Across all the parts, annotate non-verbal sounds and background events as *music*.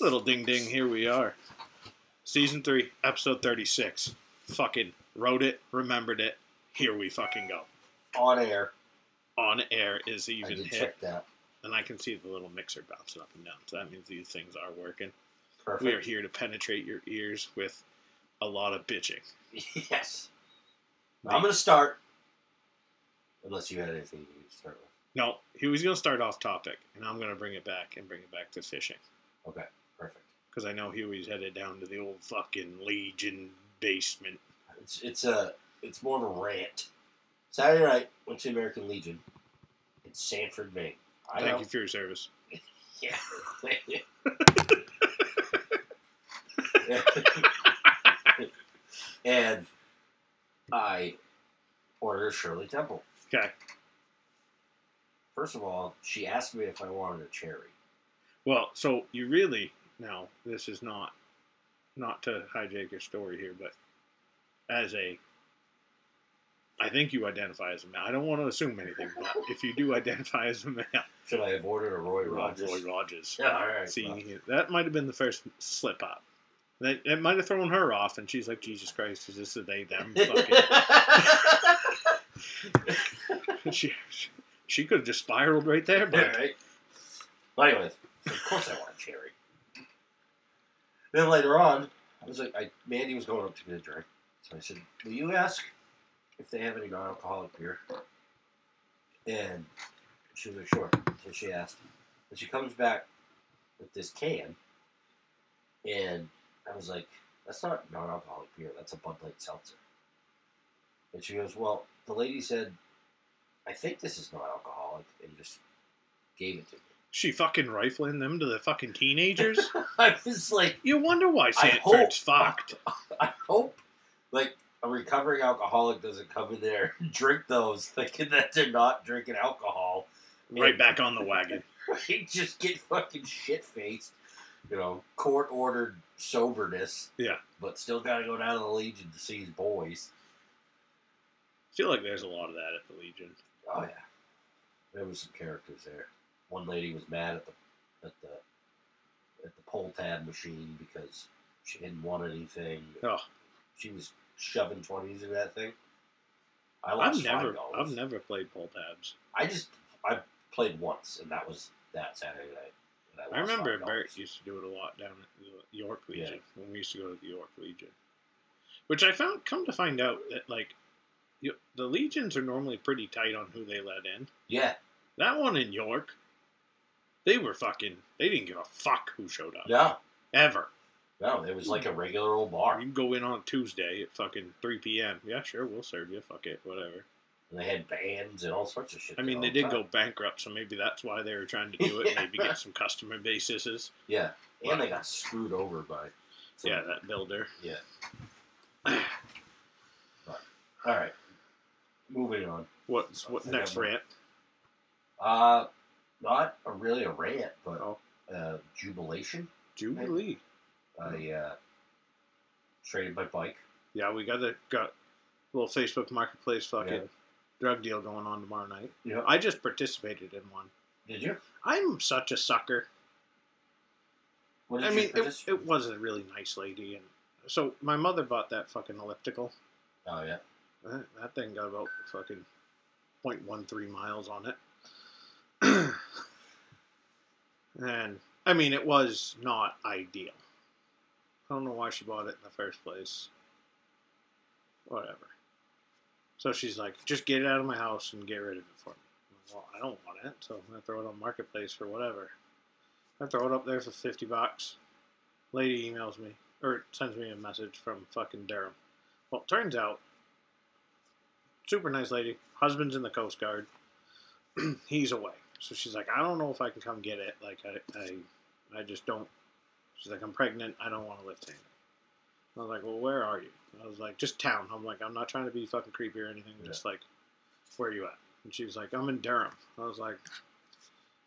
Little ding ding, here we are. Season 3, episode 36. Fucking wrote it, remembered it. Here we fucking go. On air. On air is I even did hit. check that. And I can see the little mixer bouncing up and down. So that means these things are working. Perfect. We are here to penetrate your ears with a lot of bitching. *laughs* yes. I'm going to start. Unless you had anything to start with. No, he was going to start off topic, and I'm going to bring it back and bring it back to fishing. Okay. Because I know Huey's headed down to the old fucking Legion basement. It's it's a it's more of a rant. Saturday night went to the American Legion in Sanford, Maine. I Thank know. you for your service. *laughs* Yeah. *laughs* and I ordered Shirley Temple. Okay. First of all, she asked me if I wanted a cherry. Well, so you really now this is not not to hijack your story here, but as a I think you identify as a male. I don't want to assume anything, but if you do *laughs* identify as a male, Should I have ordered a Roy Rogers? Roy Rogers. Yeah, all *laughs* right. See, well. that might have been the first slip up. That, that might have thrown her off, and she's like, "Jesus Christ, is this a they them?" *laughs* She, she, she could have just spiraled right there, but right. But anyways, of course I want a cherry. Then later on, I was like, I, Mandy was going up to get a drink, so I said, "Will you ask if they have any non-alcoholic beer?" And she was like, "Sure." So she asked, and she comes back with this can, and I was like, "That's not non-alcoholic beer. That's a Bud Light seltzer." And she goes, "Well, the lady said, I think this is non-alcoholic," and just gave it to me. She fucking rifling them to the fucking teenagers. *laughs* I was like, You wonder why Sanford's fucked. *laughs* I hope like a recovering alcoholic doesn't come in there and drink those thinking *laughs* that they're not drinking alcohol. Right back on the wagon. Right? Just get fucking shit faced. You know, court ordered soberness. Yeah. But still gotta go down to the Legion to see his boys. I feel like there's a lot of that at the Legion. Oh yeah. There was some characters there. One lady was mad at the at the at the pull tab machine because she didn't want anything. Oh, She was shoving twenties in that thing. I I've lost never, five dollars. I've never played pull tabs. I just I played once, and that was that Saturday night. and I remember $5. Bert used to do it a lot down at the York Legion when we used to go to the York Legion. Which I found, come to find out that like, you, the legions are normally pretty tight on who they let in. Yeah, That one in York, they were fucking. They didn't give a fuck who showed up Yeah. ever. no, it was like a regular old bar, You can go in on Tuesday at fucking three p.m. Yeah, sure, we'll serve you. Fuck it, whatever. and they had bands and all sorts of shit. I mean, they the did go bankrupt, so maybe that's why they were trying to do it. *laughs* Maybe get some customer bases. Yeah, and they got screwed over by. some- Yeah, that builder. yeah. All right, moving on. What's what next rant? Uh, not a, really a rant, but Oh. uh, jubilation. Jubilee. I uh, traded my bike. Yeah, we got a got a little Facebook Marketplace fucking Yeah. drug deal going on tomorrow night. Yeah. I just participated in one. Did you? I'm such a sucker. I mean, it, it was a really nice lady, and so my mother bought that fucking elliptical. Oh yeah. That, that thing got about fucking 0.13 miles on it. *clears throat* and I mean, it was not ideal. I don't know why she bought it in the first place. Whatever. So she's like, just get it out of my house and get rid of it for me. Well, I don't want it, so I'm gonna throw it on marketplace for whatever. I throw it up there for fifty bucks. Lady emails me or sends me a message from fucking Durham. Well, it turns out, super nice lady. Husband's in the Coast Guard. *clears throat* He's away, so she's like, I don't know if I can come get it. Like, I, I, I just don't. She's like, I'm pregnant. I don't want to lift anything. I was like, well, where are you? I was like, just town. I'm like, I'm not trying to be fucking creepy or anything. Just like, where are you at? And she was like, I'm in Durham. I was like,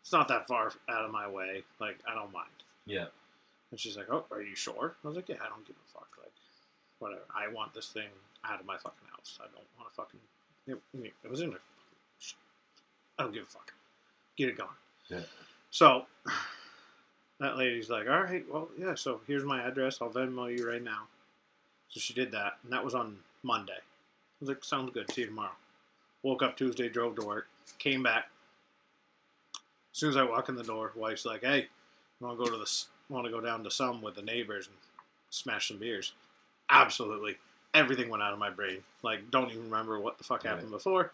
it's not that far out of my way. Like, I don't mind. Yeah. And she's like, "Oh, are you sure?" I was like, "Yeah, I don't give a fuck. Like, whatever. I want this thing out of my fucking house. I don't want to fucking. It, it was in there. I don't give a fuck. Get it going. Yeah. So, *sighs* that lady's like, all right, well, yeah, so here's my address. I'll Venmo you right now. So she did that, and that was on Monday. I was like, sounds good. See you tomorrow. Woke up Tuesday, drove to work, came back. As soon as I walk in the door, wife's like, hey, want to go to the, want to go down to some with the neighbors and smash some beers. Absolutely. Everything went out of my brain. Like, don't even remember what the fuck Right. happened before.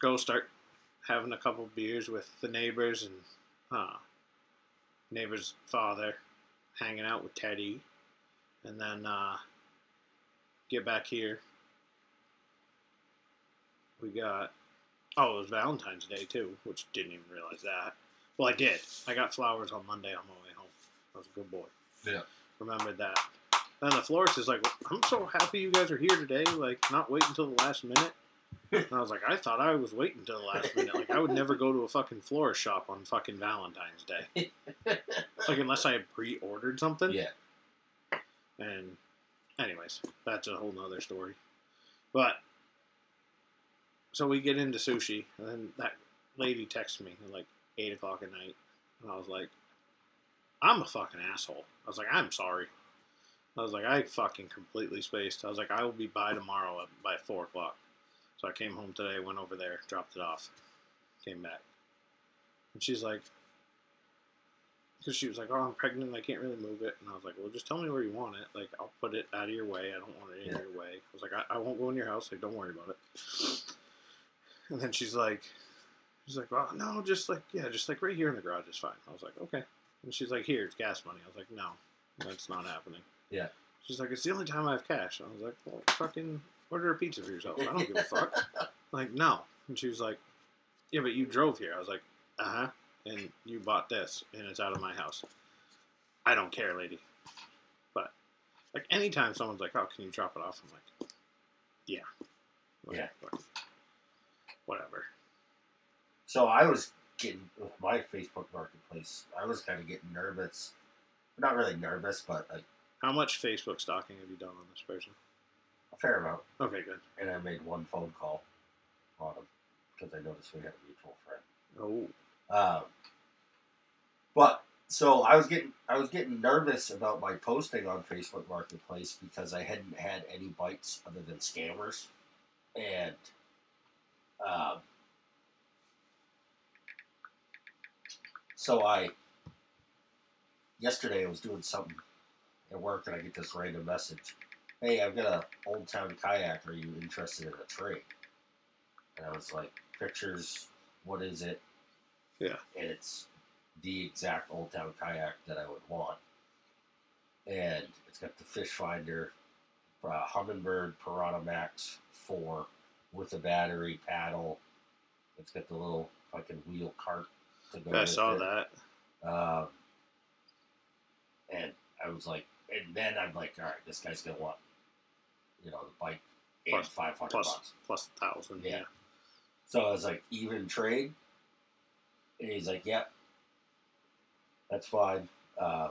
Go start having a couple beers with the neighbors and uh, neighbor's father, hanging out with Teddy, and then uh, get back here. We got oh, it was Valentine's Day too, which didn't even realize that. Well, I did. I got flowers on Monday on my way home. I was a good boy. Yeah. remembered that. Then the florist is like, "I'm so happy you guys are here today. Like, not wait until the last minute." And I was like, I thought I was waiting until the last minute. Like, I would never go to a fucking florist shop on fucking Valentine's Day. *laughs* Like, unless I had pre-ordered something. Yeah. And, anyways, that's a whole nother story. But, so we get into sushi, and then that lady texts me at like 8 o'clock at night. And I was like, I'm a fucking asshole. I was like, I'm sorry. I was like, I fucking completely spaced. I was like, I will be by tomorrow at, by 4 o'clock. So I came home today, went over there, dropped it off, came back. And she's like, because she was like, oh, I'm pregnant, I can't really move it. And I was like, well, just tell me where you want it. Like, I'll put it out of your way. I don't want it in Yeah. your way. I was like, I, I won't go in your house. Like, don't worry about it. And then she's like, she's like, well, no, just like, yeah, just like right here in the garage is fine. I was like, okay. And she's like, here, it's gas money. I was like, no, that's not happening. Yeah. She's like, it's the only time I have cash. I was like, well, fucking order a pizza for yourself. I don't give a fuck. like, no. And she was like, yeah, but you drove here. I was like, uh huh. And you bought this, and it's out of my house. I don't care, lady. But like, anytime someone's like, oh, can you drop it off? I'm like, yeah. Like, Yeah. Whatever. So I was getting with my Facebook Marketplace. I was kind of getting nervous. Not really nervous, but like How much Facebook stalking have you done on this person? A fair amount. Okay, good. And I made one phone call on him because I noticed we had a mutual friend. Oh, Um, but so I was getting I was getting nervous about my posting on Facebook Marketplace because I hadn't had any bites other than scammers, and um, so I yesterday I was doing something at work and I get this random message. Hey, I've got a old town kayak. Are you interested in a trade? And I was like, pictures. What is it? Yeah. And it's the exact old town kayak that I would want. And it's got the fish finder, uh, Humminbird Piranha Max 4 with a battery paddle. It's got the little fucking wheel cart to go I saw it. that. Um, and I was like, and then I'm like, all right, this guy's gonna want, you know, the bike Plus- five hundred Plus, bucks. thousand. Yeah. Yeah. So I was like, even trade, and he's like, yeah, that's fine. Uh,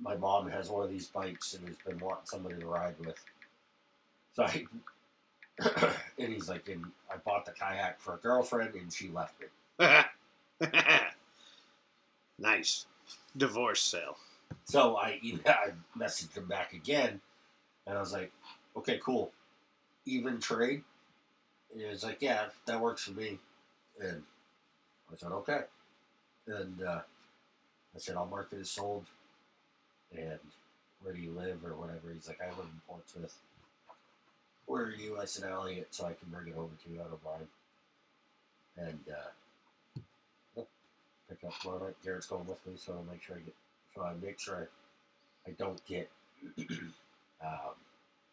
my mom has one of these bikes and has been wanting somebody to ride with. So I, *coughs* and he's like, and I bought the kayak for a girlfriend, and she left me. *laughs* nice. Divorce sale. So I *laughs* I messaged him back again, and I was like, okay, cool, even trade. And he like, yeah, that works for me. And I said, okay. And uh, I said, I'll mark it as sold. And where do you live or whatever? He's like, I live in Portsmouth. Where are you? I said, Eliot, so I can bring it over to you. I don't mind. And uh, pick up night. Garrett's going with me, so I'll make sure I get so I make sure I, I don't get *clears throat* um,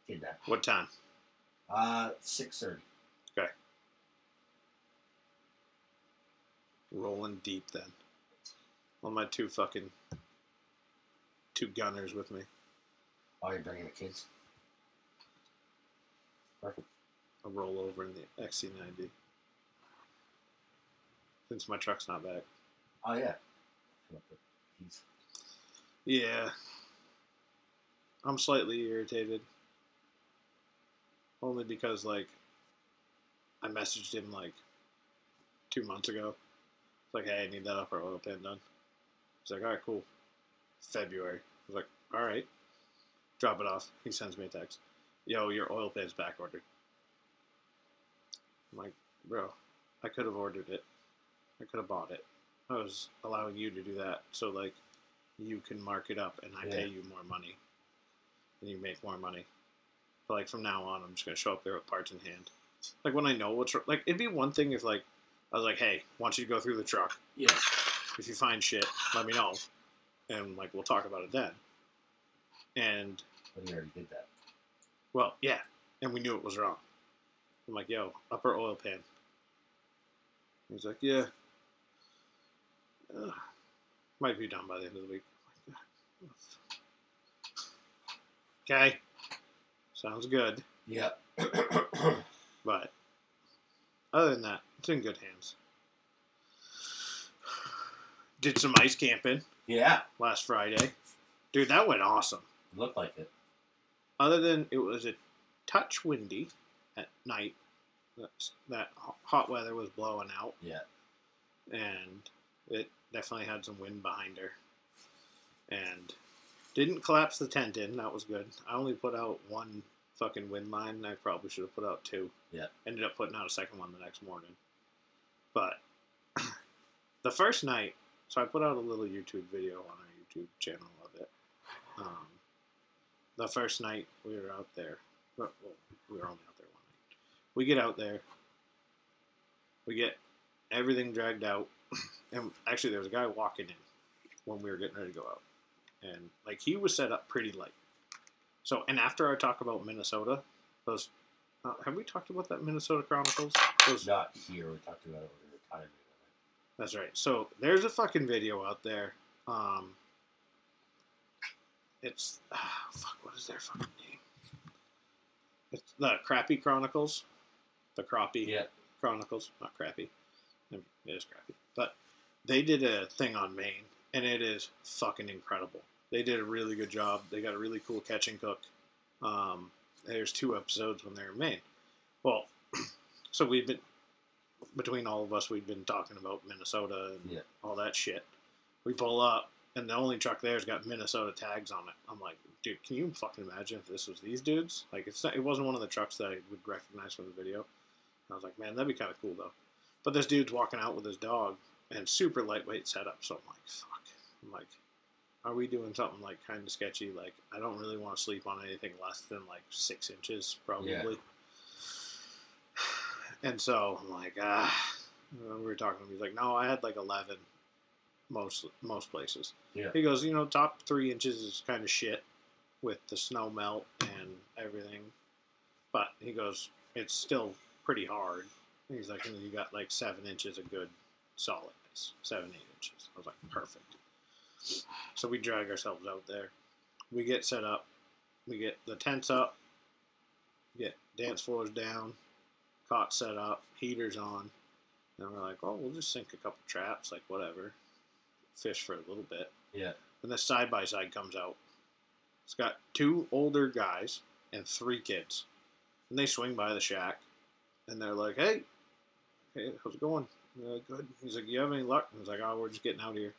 kidnapped. What time? Uh, six thirty. Okay. Rolling deep then. All my two fucking two gunners with me. Oh, you're bringing the kids. Perfect. I'll roll over in the XC90. Since my truck's not back. Oh yeah. Yeah. I'm slightly irritated. Only because, like, I messaged him, like, two months ago. It's like, hey, I need that upper oil pan done. He's like, all right, cool. February. I was like, all right, drop it off. He sends me a text. Yo, your oil pan's back ordered. I'm like, bro, I could have ordered it. I could have bought it. I was allowing you to do that so like you can mark it up and I pay you more money and you make more money. But like from now on, I'm just gonna show up there with parts in hand. Like when I know what's wr- like, it'd be one thing if like I was like, hey, want you to go through the truck. Yeah. If you find shit, let me know, and like we'll talk about it then. And But he already did that. well, yeah, and we knew it was wrong. I'm like, yo, upper oil pan. He's like, yeah. Ugh. might be done by the end of the week. Okay, sounds good. Yeah. But other than that, it's in good hands. Did some ice camping yeah. last Friday. Dude, that went awesome. Looked like it. Other than it was a touch windy at night, that's, that hot weather was blowing out, Yeah. and it definitely had some wind behind her. And didn't collapse the tent in. That was good. I only put out one fucking wind line. I probably should have put out two. Yeah. Ended up putting out a second one the next morning. But *clears throat* the first night, so I put out a little YouTube video on our YouTube channel of it. Um, the first night we were out there, well, well, we were only out there one night. We get out there, we get everything dragged out, *clears throat* and actually there was a guy walking in when we were getting ready to go out, and like he was set up pretty light. So, and after I talk about Minnesota, those uh, have we talked about that Minnesota Chronicles? Those Not here. We talked about it when we were timing. That's right. So there's a fucking video out there. Um, it's ah, fuck. What is their fucking name? It's the Crappy Chronicles. The Crappy Yeah. Chronicles, not crappy. It is crappy, but they did a thing on Maine, and it is fucking incredible. They did a really good job. They got a really cool catch and cook. Um, there's two episodes when they're in Maine. Well, *clears throat* so we've been between all of us, we've been talking about Minnesota and Yeah. all that shit. We pull up, and the only truck there's got Minnesota tags on it. I'm like, dude, can you fucking imagine if this was these dudes? Like, it's not, it wasn't one of the trucks that I would recognize from the video. I was like, man, that'd be kind of cool though. But this dude's walking out with his dog and super lightweight setup. So I'm like, fuck. I'm like, are we doing something like kind of sketchy? Like, I don't really want to sleep on anything less than like six inches, probably. And so I'm like, ah. And we were talking to him. He's like, no, I had like 11 most most places. Yeah. He goes, you know, top three inches is kind of shit with the snow melt and everything. But he goes, it's still pretty hard. He's like, you got like seven inches of good solidness, seven, eight inches. I was like, perfect. So we drag ourselves out there. We get set up. We get the tents up. Get dance floors down. Cot set up. Heaters on. And we're like, oh, we'll just sink a couple traps, like whatever. Fish for a little bit. Yeah. And the side by side comes out. It's got two older guys and three kids. And they swing by the shack and they're like, hey, hey, how's it going? Good. He's like, you have any luck? And he's like, oh, we're just getting out of here.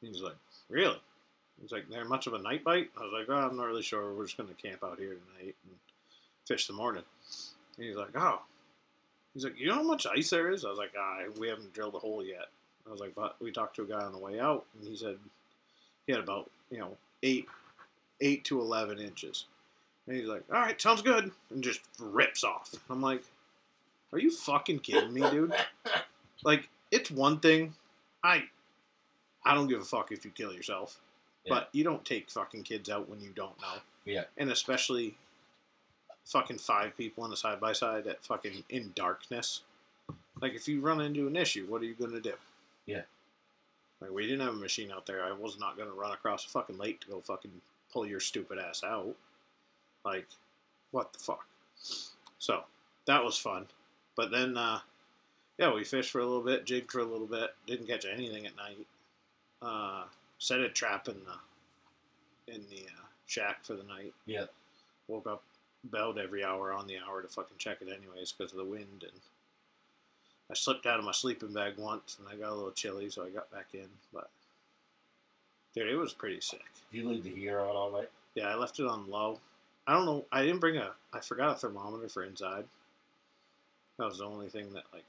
He's like, really? He's like, there much of a night bite? I was like, oh, I'm not really sure. We're just going to camp out here tonight and fish the morning. And he's like, oh. He's like, you know how much ice there is? I was like, ah, we haven't drilled a hole yet. I was like, but we talked to a guy on the way out, and he said he had about you know eight, eight to eleven inches. And he's like, all right, sounds good, and just rips off. I'm like, are you fucking kidding me, dude? *laughs* Like, it's one thing, I, I don't give a fuck if you kill yourself, Yeah. but you don't take fucking kids out when you don't know, Yeah. and especially fucking five people in a side by side at fucking in darkness. Like if you run into an issue, what are you gonna do? Yeah. Like we didn't have a machine out there. I was not gonna run across a fucking lake to go fucking pull your stupid ass out. Like, what the fuck? So that was fun. But then, uh, yeah, we fished for a little bit, jigged for a little bit, didn't catch anything at night. Uh, set a trap in the in the uh, shack for the night. Yeah. Woke up about every hour on the hour to fucking check it anyways because of the wind and I slipped out of my sleeping bag once and I got a little chilly so I got back in but Dude, it was pretty sick. Did you leave the heater on all night? Yeah, I left it on low. I don't know. I didn't bring a. I forgot a thermometer for inside. That was the only thing that like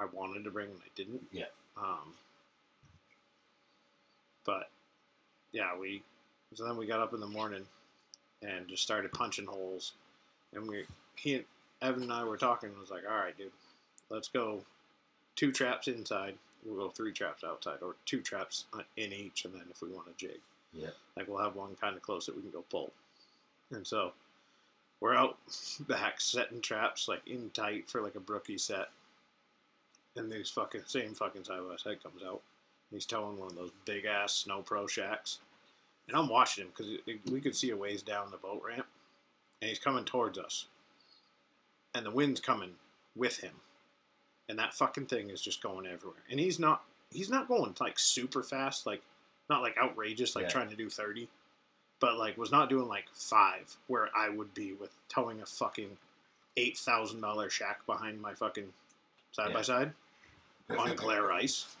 I wanted to bring and I didn't. Yeah. Um. But yeah, we. So then we got up in the morning and just started punching holes, and we he Evan and I were talking. and was like, all right, dude, let's go two traps inside. We'll go three traps outside, or two traps in each, and then if we want to jig. Yeah. Like we'll have one kind of close that we can go pull. And so we're out back setting traps like in tight for like a brookie set. And these fucking same fucking side by side comes out. And he's towing one of those big ass snow pro shacks. And I'm watching him because we could see a ways down the boat ramp. And he's coming towards us. And the wind's coming with him. And that fucking thing is just going everywhere. And he's not he's not going like super fast, like not like outrageous, like Yeah. trying to do 30, but like was not doing like five where I would be with towing a fucking $8,000 shack behind my fucking side by side on glare ice.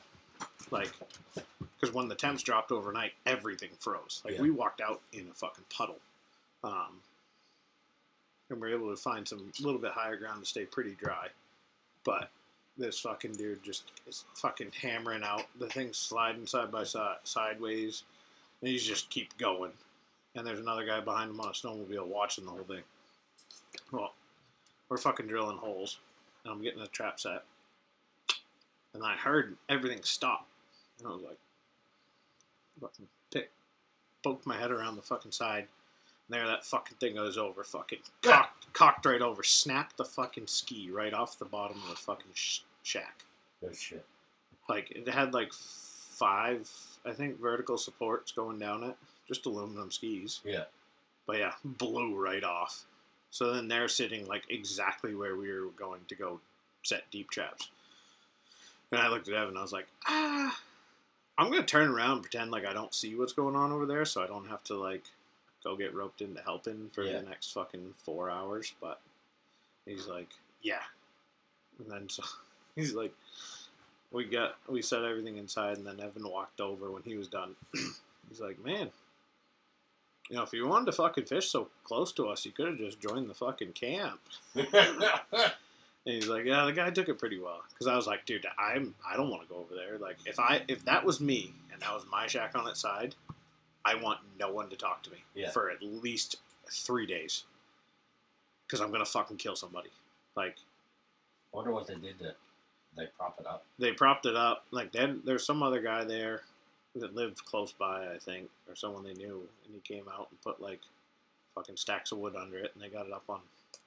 Like, because when the temps dropped overnight, everything froze. Like, Yeah. we walked out in a fucking puddle. Um, and we are able to find some little bit higher ground to stay pretty dry. But this fucking dude just is fucking hammering out. The thing's sliding side by side, sideways. And he's just keep going. And there's another guy behind him on a snowmobile watching the whole thing. Well, we're fucking drilling holes. And I'm getting a trap set. And I heard everything stop. And I was like, fucking pick, poked my head around the fucking side. And there that fucking thing goes over, fucking *laughs* cocked, cocked right over, snapped the fucking ski right off the bottom of the fucking sh- shack. No shit. Like it had like five, I think, vertical supports going down it, just aluminum skis. Yeah. But yeah, blew right off. So then they're sitting like exactly where we were going to go set deep traps. And I looked at Evan. I was like, ah, I'm gonna turn around and pretend like I don't see what's going on over there, so I don't have to like go get roped into helping for Yeah. the next fucking four hours. But he's like, yeah. And then so *laughs* he's like, we got we set everything inside, and then Evan walked over when he was done. *clears throat* he's like, man. You know, if you wanted to fucking fish so close to us, you could have just joined the fucking camp. *laughs* And he's like, yeah, the guy took it pretty well. Because I was like, dude, I'm I don't want to go over there. Like, if I if that was me and that was my shack on its side, I want no one to talk to me Yeah. for at least three days. Because I'm gonna fucking kill somebody. Like, Wonder what they did to they prop it up. they propped it up. Like, then there's some other guy there that lived close by, I think, or someone they knew, and he came out and put like fucking stacks of wood under it, and they got it up on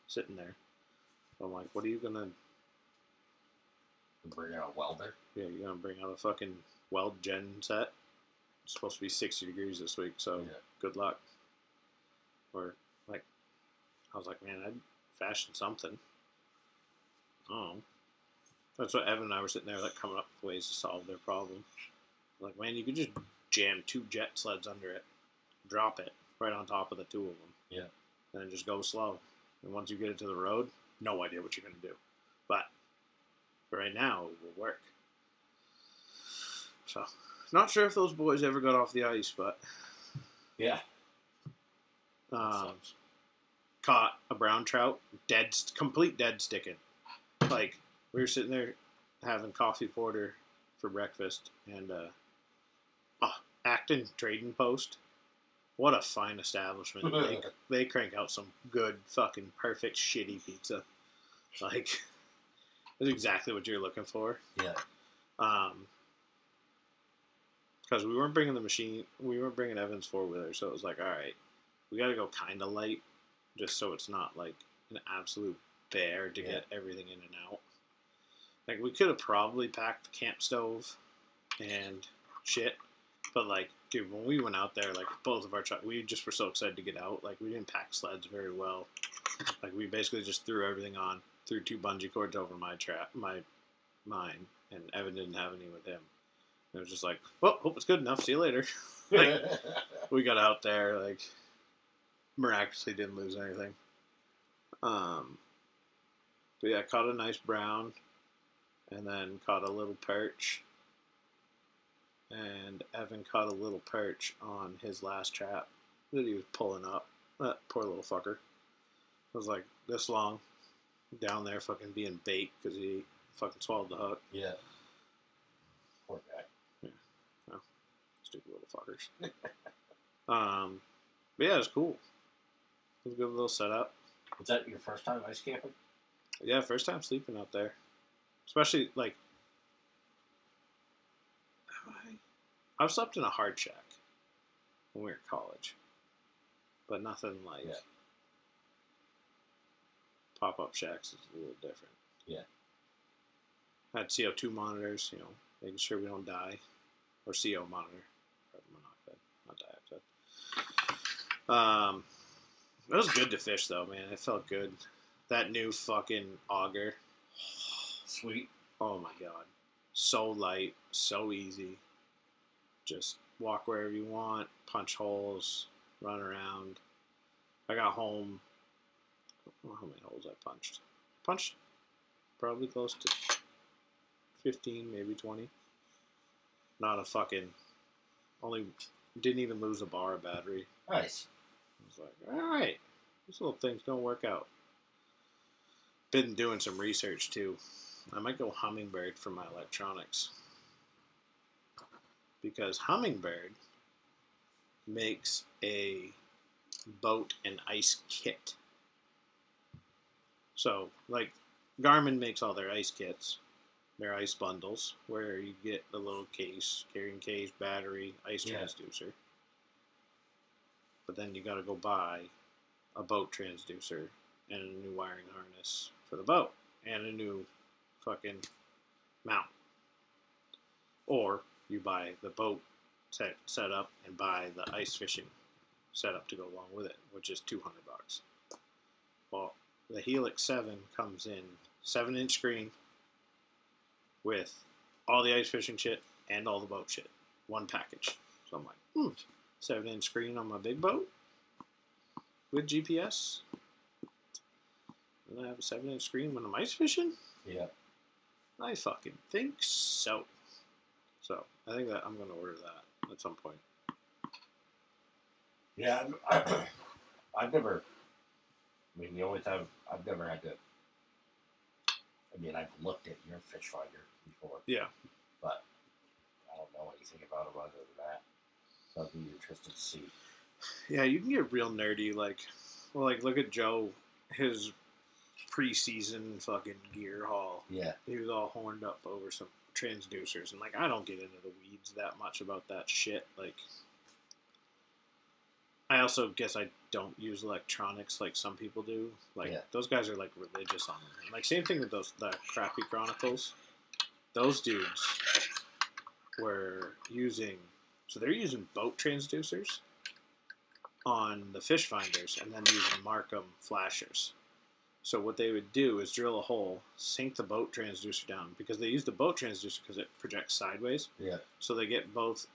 sitting there. So I'm like, what are you gonna Bring out a welder. Yeah, you're gonna bring out a fucking weld gen set. It's supposed to be sixty degrees this week, so Yeah. good luck. Or like, I was like, man, I'd fashion something. Oh, that's what Evan and I were sitting there like coming up with ways to solve their problem. Like, man, you could just jam two jet sleds under it, drop it right on top of the two of them. Yeah. And then just go slow. And once you get it to the road, no idea what you're gonna do. But for right now, it will work. So, not sure if those boys ever got off the ice, but Yeah. um, caught a brown trout, dead, complete dead sticking. Like we were sitting there having coffee porter for breakfast, and uh, Acton Trading Post. What a fine establishment! *laughs* they, they crank out some good, fucking perfect, shitty pizza. Like, *laughs* it's exactly what you're looking for. yeah. Um, because we weren't bringing the machine, we weren't bringing Evans four wheeler, so it was like, all right, we got to go kind of light, just so it's not like an absolute bear to Yeah. get everything in and out. Like we could have probably packed the camp stove and shit, but like, dude, when we went out there, like both of our truck, we just were so excited to get out. Like we didn't pack sleds very well. Like we basically just threw everything on, threw two bungee cords over my trap, my mine, and Evan didn't have any with him. And It was just like, well, hope it's good enough. See you later. *laughs* like *laughs* we got out there, like miraculously didn't lose anything. Um, but yeah, caught a nice brown, and then caught a little perch, and Evan caught a little perch on his last trap that he was pulling up. That poor little fucker. It was like this long, down there fucking being bait because he fucking swallowed the hook. Yeah. Poor guy. Yeah, stupid little fuckers. *laughs* um, but yeah, it was cool. It was a good little setup. Was that your first time ice camping? Yeah, first time sleeping out there, especially like have I, I've slept in a hard shack when we were in college, but nothing like Yeah. pop up shacks is a little different. Yeah. Had CO two monitors, you know, making sure we don't die, or CO monitor, carbon monoxide, not dioxide. Um, it was good to fish though, man. It felt good. That new fucking auger. Sweet. Oh my god. So light, so easy. Just walk wherever you want, punch holes, run around. I got home. I how many holes I punched. Punched probably close to 15, maybe 20. Not a fucking. Only. Didn't even lose a bar of battery. Nice. I was like, all right, these little things don't work out. Been doing some research too. I might go Humminbird for my electronics. Because Humminbird makes a boat and ice kit. So, like, Garmin makes all their ice kits, their ice bundles, where you get the little case, carrying case, battery, ice Yeah. transducer but then you got to go buy a boat transducer and a new wiring harness for the boat and a new fucking mount. Or you buy the boat set set up and buy the ice fishing setup to go along with it, which is 200 bucks. Well, the Helix 7 comes in 7 inch screen with all the ice fishing shit and all the boat shit. One package. So I'm like, hmm, 7 inch screen on my big boat with GPS. And I have a 7 inch screen when I'm ice fishing? Yeah. I fucking think so. I think that I'm going to order that at some point. Yeah. I'm- *coughs* I've never. I mean, the only time I've never had to. I mean, I've looked at your fish finder before, Yeah. but I don't know anything about it other than that. So I'd be interested to see. Yeah, you can get real nerdy. Like, well, like look at Joe, his preseason fucking gear haul. Yeah. He was all horned up over some transducers, and like I don't get into the weeds that much about that shit. Like, I also guess I don't use electronics like some people do. Like Yeah. those guys are like religious on them. Like same thing with those the crappy chronicles. Those dudes were using so they're using boat transducers on the fish finders and then using Marcum flashers. So what they would do is drill a hole, sink the boat transducer down because they use the boat transducer because it projects sideways. Yeah. So they get both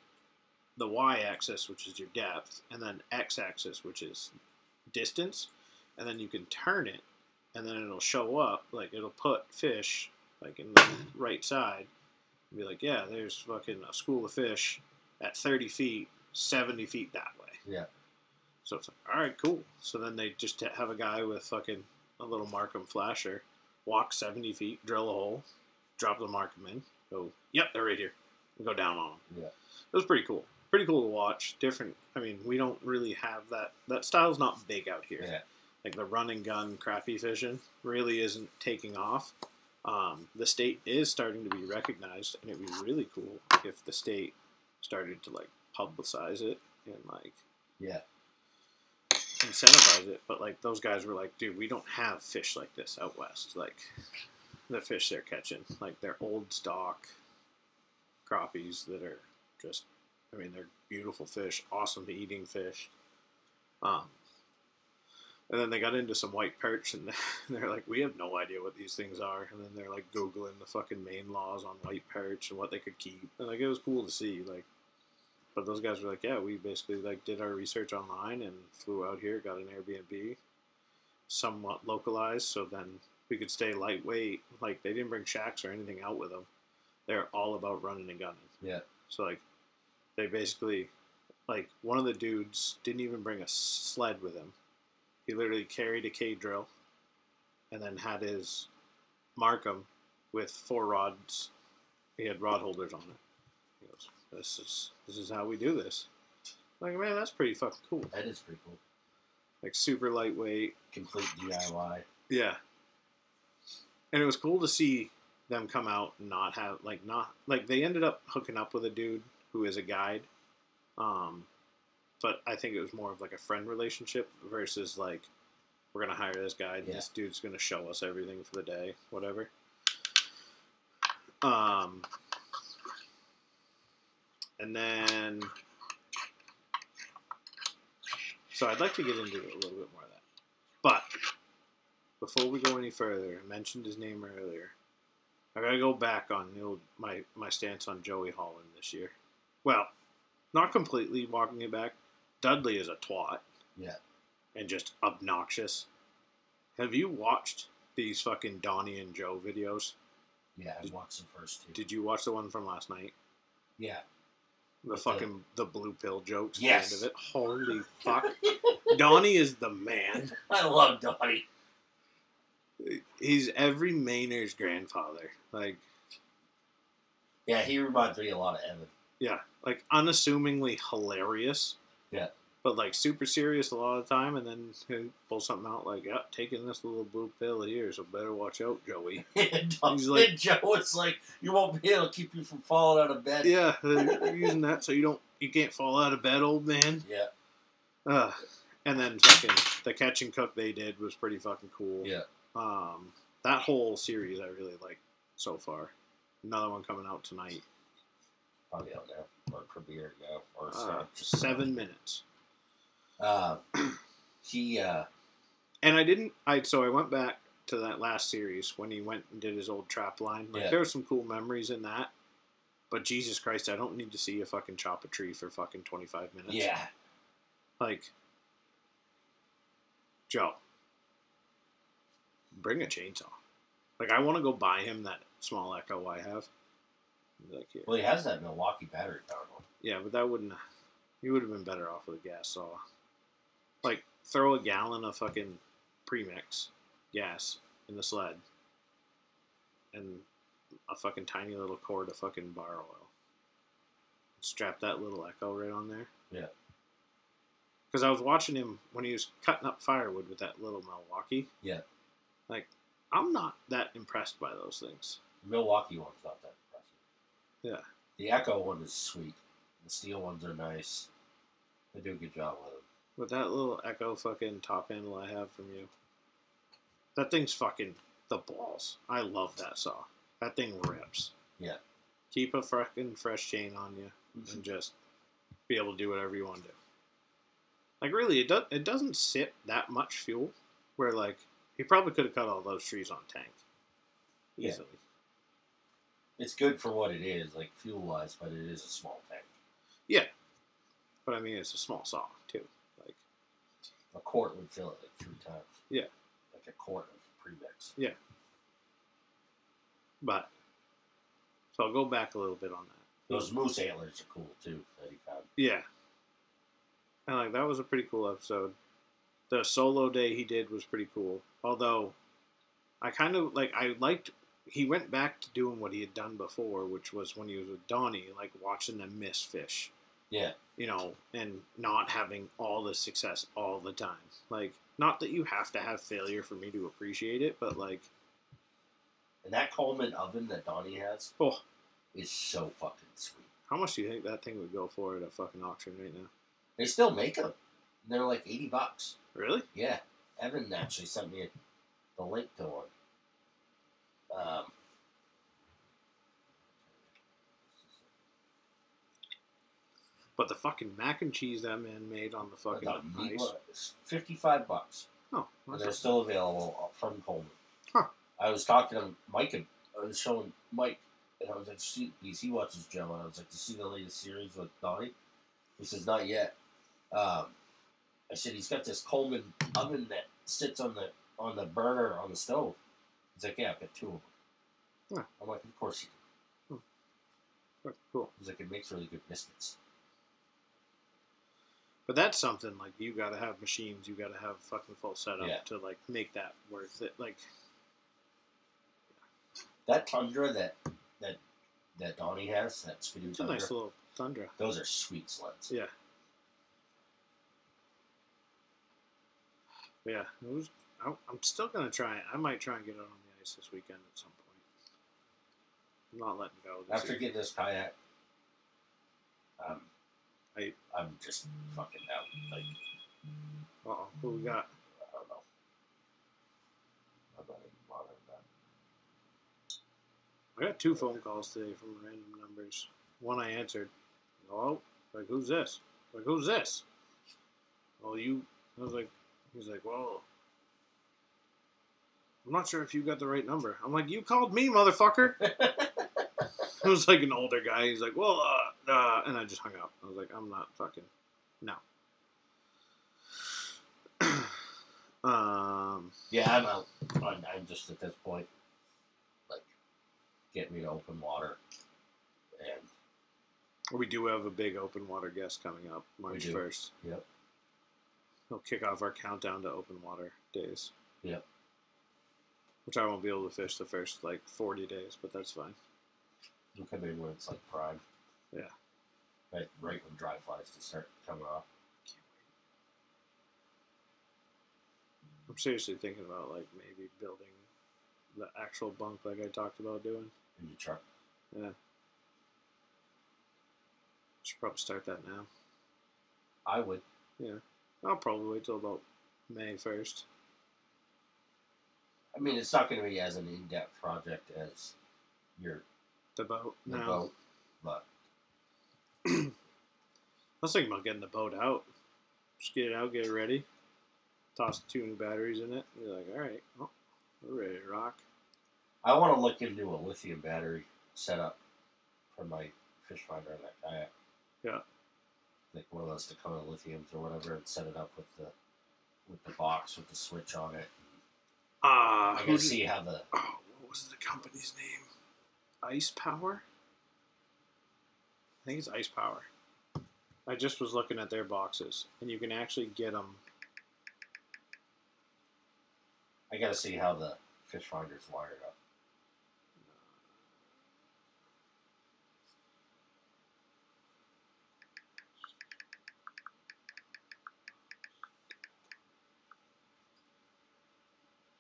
the y-axis, which is your depth, and then x-axis, which is distance, and then you can turn it, and then it'll show up like it'll put fish like in the right side, and be like, yeah, there's fucking a school of fish at 30 feet, 70 feet that way. Yeah. So it's like, all right, cool. So then they just have a guy with fucking a little Marcum flasher walk 70 feet, drill a hole, drop the Marcum in, go, yep, they're right here, and go down on them. Yeah. It was pretty cool. Pretty cool to watch. Different. I mean, we don't really have that. That style's not big out here. Yeah. Like the run and gun crappie fishing really isn't taking off. Um, the state is starting to be recognized, and it'd be really cool if the state started to like publicize it and like Yeah. Incentivize it. But like those guys were like, dude, we don't have fish like this out west. Like the fish they're catching, like they're old stock crappies that are just, I mean, they're beautiful fish, awesome eating fish. Um, and then they got into some white perch, and *laughs* they're like, we have no idea what these things are. And then they're like googling the fucking Maine laws on white perch and what they could keep. And like it was cool to see, like. But those guys were like, yeah, we basically like did our research online and flew out here, got an Airbnb, somewhat localized, so then we could stay lightweight. Like they didn't bring shacks or anything out with them. They're all about running and gunning. Yeah. So like they basically, like, one of the dudes didn't even bring a sled with him. He literally carried a K drill and then had his Marcum with four rods. He had rod holders on it. "This is this is how we do this." Like, man, that's pretty fucking cool. That is pretty cool. Like super lightweight. Complete DIY. Yeah. And it was cool to see them come out and not have like not like they ended up hooking up with a dude who is a guide. Um but I think it was more of like a friend relationship versus like we're gonna hire this guy Yeah. this dude's gonna show us everything for the day, whatever. Um and then so I'd like to get into a little bit more of that. But before we go any further, I mentioned his name earlier. I gotta go back on you know, my my stance on Joey Holland this year. Well, not completely walking it back. Dudley is a twat Yeah. and just obnoxious. Have you watched these fucking Donnie and Joe videos? Yeah, I watched the first two. Did you watch the one from last night? yeah. The fucking the blue pill jokes Yes. at the end of it. Holy fuck. *laughs* Donnie is the man. I love Donnie. He's every Maynard's grandfather. Like Yeah, he reminds me a lot of Evan. Yeah, like unassumingly hilarious. Yeah. But like super serious a lot of the time, and then he'll pull something out like, "Yeah, taking this little blue pill here, so better watch out, Joey." *laughs* and He's *laughs* like- Joe was like, "You won't be able to keep you from falling out of bed." yeah, *laughs* uh, using that so you don't, you can't fall out of bed, old man. Yeah. Uh, and then fucking the catch and cook they did was pretty fucking cool. Yeah. Um, that whole series I really like so far. Another one coming out tonight. Probably out now or premiere now or Uh, seven minutes. Uh, he uh, And I didn't. I so I went back to that last series when he went and did his old trap line. Like Yeah. there were some cool memories in that. But Jesus Christ, I don't need to see you fucking chop a tree for fucking twenty five minutes. yeah, Like Joe. Bring a chainsaw. Like I want to go buy him that small echo I have. Like here. well, he has that Milwaukee battery powered one. Yeah, but that wouldn't. You would have been better off with a gas saw. Like throw a gallon of fucking premix gas in the sled, and a fucking tiny little cord of fucking bar oil. Strap that little echo right on there. Yeah. Because I was watching him when he was cutting up firewood with that little Milwaukee. Yeah. Like, I'm not that impressed by those things. The Milwaukee one's not that impressive. Yeah. The Echo one is sweet. The steel ones are nice. They do a good job with them. With that little Echo fucking top handle I have from you. That thing's fucking the balls. I love that saw. That thing rips. Yeah. Keep a fucking fresh chain on you and mm-hmm. just be able to do whatever you want to do. Like really, it does. It doesn't sip that much fuel. Where like he probably could have cut all those trees on tank Yeah. easily. It's good for what it is, like fuel wise, but it is a small tank. Yeah, but I mean, it's a small saw A quart would fill it like three times. Yeah. Like a quart of premix. Yeah. But so I'll go back a little bit on that. Those moose antlers are cool too that he found. Yeah. And like that was a pretty cool episode. The solo day he did was pretty cool. Although I kind of like I liked he went back to doing what he had done before, which was when he was with Donnie, like watching them miss fish. Yeah. You know, and not having all the success all the time. Like not that you have to have failure for me to appreciate it, but like And that Coleman oven that Donnie has oh, is so fucking sweet. how much do you think that thing would go for at a fucking auction right now? They still make them. They're like eighty bucks. Really? Yeah. Evan actually sent me the link to one. Um, But the fucking mac and cheese that man made on the fucking the meat ice. was fifty-five bucks. Oh, and that's they're still available from Coleman. Huh. I was talking to Mike, and I was showing Mike, and I was like, see, because he watches Joe, and I was like, "Do "You see the latest series with Donnie?" He says, "Not yet." Um, I said, "He's got this Coleman oven that sits on the on the burner on the stove." He's like, "Yeah, I've got two of them." Huh. I'm like, "Of course you do." Fuck, Cool. He's like, "It makes really good biscuits." But that's something like you got to have machines. You got to have fucking full setup Yeah. to like make that worth it. Like That Tundra that that that Donnie has, that Skidoo it's a Tundra, nice little Tundra. those are sweet sleds. Yeah. Yeah, it was. I, I'm still gonna try. it. I might try and get out on the ice this weekend at some point. I'm not letting go. This After year. getting this kayak, um, I- I'm just fucking out. Like Uh-oh, what we got? I don't know. I'm not even bothering that. I got two phone calls today from random numbers. One I answered. Oh, Like, who's this? Like, who's this? Well, you. I was like, he's like, well, I'm not sure if you got the right number. I'm like, you called me, motherfucker. *laughs* *laughs* It was like an older guy. He's like, well, uh, uh, and I just hung up. I was like, I'm not fucking, no. *clears throat* um, Yeah, I'm out. I'm, I'm just at this point, like, get me to open water, and we do have a big open water guest coming up March do. 1st. Yep. He'll kick off our countdown to open water days. Yep. Which I won't be able to fish the first like 40 days, but that's fine. Come in when it's like prime. Yeah. Right, right when dry flies to start coming off. I'm seriously thinking about like maybe building the actual bunk like I talked about doing. in your truck. Yeah. Should probably start that now. I would. Yeah. I'll probably wait till about May 1st. I mean, it's not going to be as an in-depth project as your The boat. the no. boat, but *clears throat* I was thinking about getting the boat out. Just get it out, get it ready. Toss two new batteries in it. You're like, all right, well, we're ready to rock. I want to look into a lithium battery setup for my fish finder on that kayak. Yeah. Like one of those Dakota lithiums or whatever, and set it up with the with the box with the switch on it. Ah, I who gotta see how the Oh, what was the company's name? Ice Power? I think it's Ice Power. I just was looking at their boxes, and you can actually get them. I gotta see how the fish finder's wired up.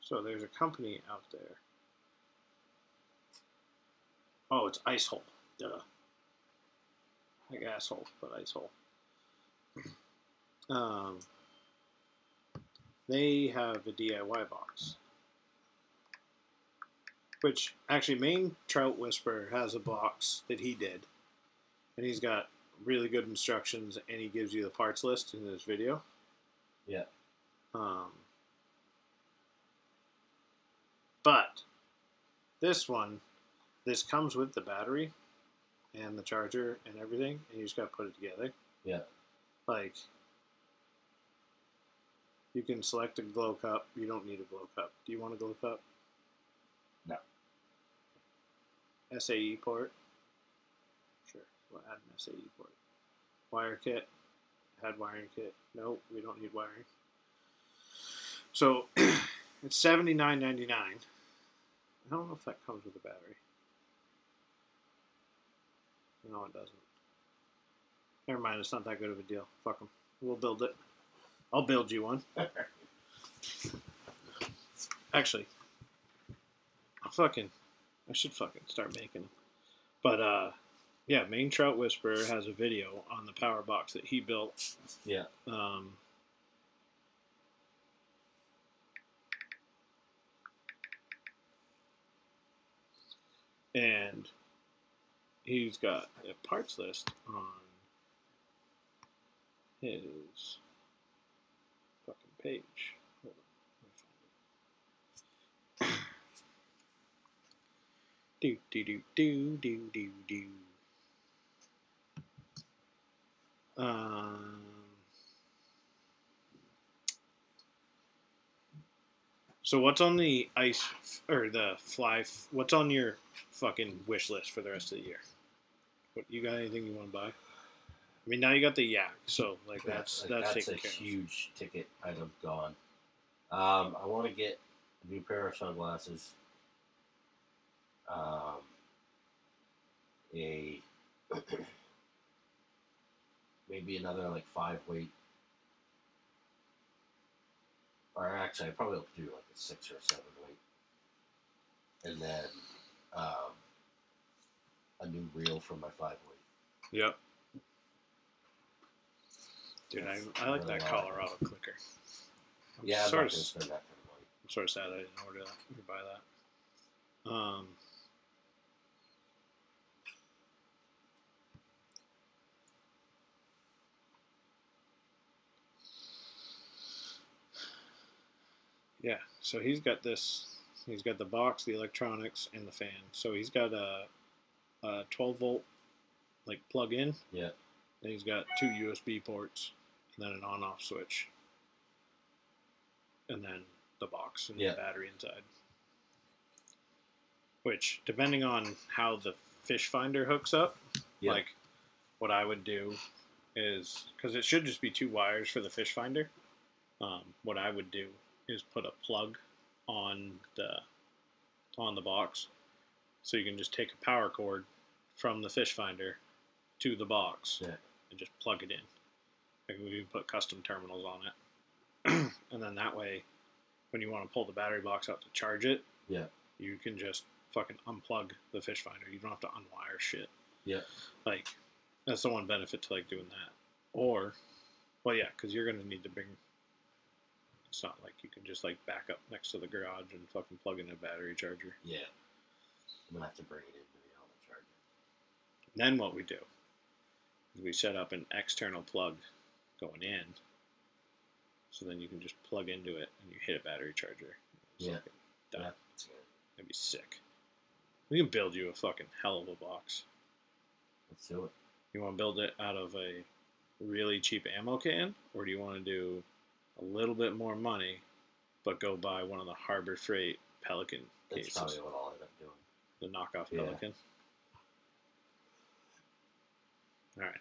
So there's a company out there. Oh, it's Ice Hole. Duh. Like asshole, but ice hole. Um, they have a DIY box. Which actually, Maine Trout Whisperer has a box that he did, and he's got really good instructions, and he gives you the parts list in this video. Yeah. Um, but this one, this comes with the battery and the charger and everything, and you just got to put it together. Yeah. Like, you can select a glow cup. You don't need a glow cup. Do you want a glow cup? No. SAE port. Sure. We'll add an SAE port. Wire kit. Had wiring kit. Nope, we don't need wiring. So *clears throat* it's seventy nine ninety nine. I don't know if that comes with a battery. No, it doesn't. Never mind. It's not that good of a deal. Fuck them. We'll build it. I'll build you one. *laughs* Actually, I'll fucking. I should fucking start making them. But uh, yeah, Maine Trout Whisperer has a video on the power box that he built. Yeah. Um, and he's got a parts list on his fucking page. Do do do do do do do. Um. So what's on the ice or the fly? What's on your fucking wish list for the rest of the year? What you got? Anything you want to buy? I mean, now you got the yak, so like that's like, that's, that's a taken care of. huge ticket item gone. Um, I want to get a new pair of sunglasses. Um, a *coughs* maybe another like five weight, or actually, I probably have to do like a six or seven weight, and then um, a new reel for my five weight. Yep. Dude, I, I like that Colorado clicker. I'm Yeah, I'm sort not of spend that kind of money. I'm sort of sad I didn't order that or buy that. Um, yeah, so he's got this. He's got the box, the electronics, and the fan. So he's got a, a 12 volt, like plug in. Yeah. Then he's got two USB ports, and then an on-off switch, and then the box and Yeah. the battery inside. Which, depending on how the fish finder hooks up, Yeah. like what I would do is because it should just be two wires for the fish finder. Um, what I would do is put a plug on the on the box, so you can just take a power cord from the fish finder to the box Yeah. and just plug it in. Like we can put custom terminals on it, *clears throat* and then that way, when you want to pull the battery box out to charge it, Yeah. you can just fucking unplug the fish finder. You don't have to unwire shit. Yeah. Like that's the one benefit to like doing that. Or, well, yeah, because you're gonna need to bring. It's not like you can just like back up next to the garage and fucking plug in a battery charger. Yeah. I'm gonna have to bring it into the outlet charger. Then what we do is we set up an external plug going in, so then you can just plug into it and you hit a battery charger. It's Yeah. done. Yeah. That'd be sick. We can build you a fucking hell of a box. Let's do it. You want to build it out of a really cheap ammo can, or do you want to do a little bit more money, but go buy one of the Harbor Freight Pelican That's cases, probably what I'll end up. The knockoff Yeah. Pelican? All right,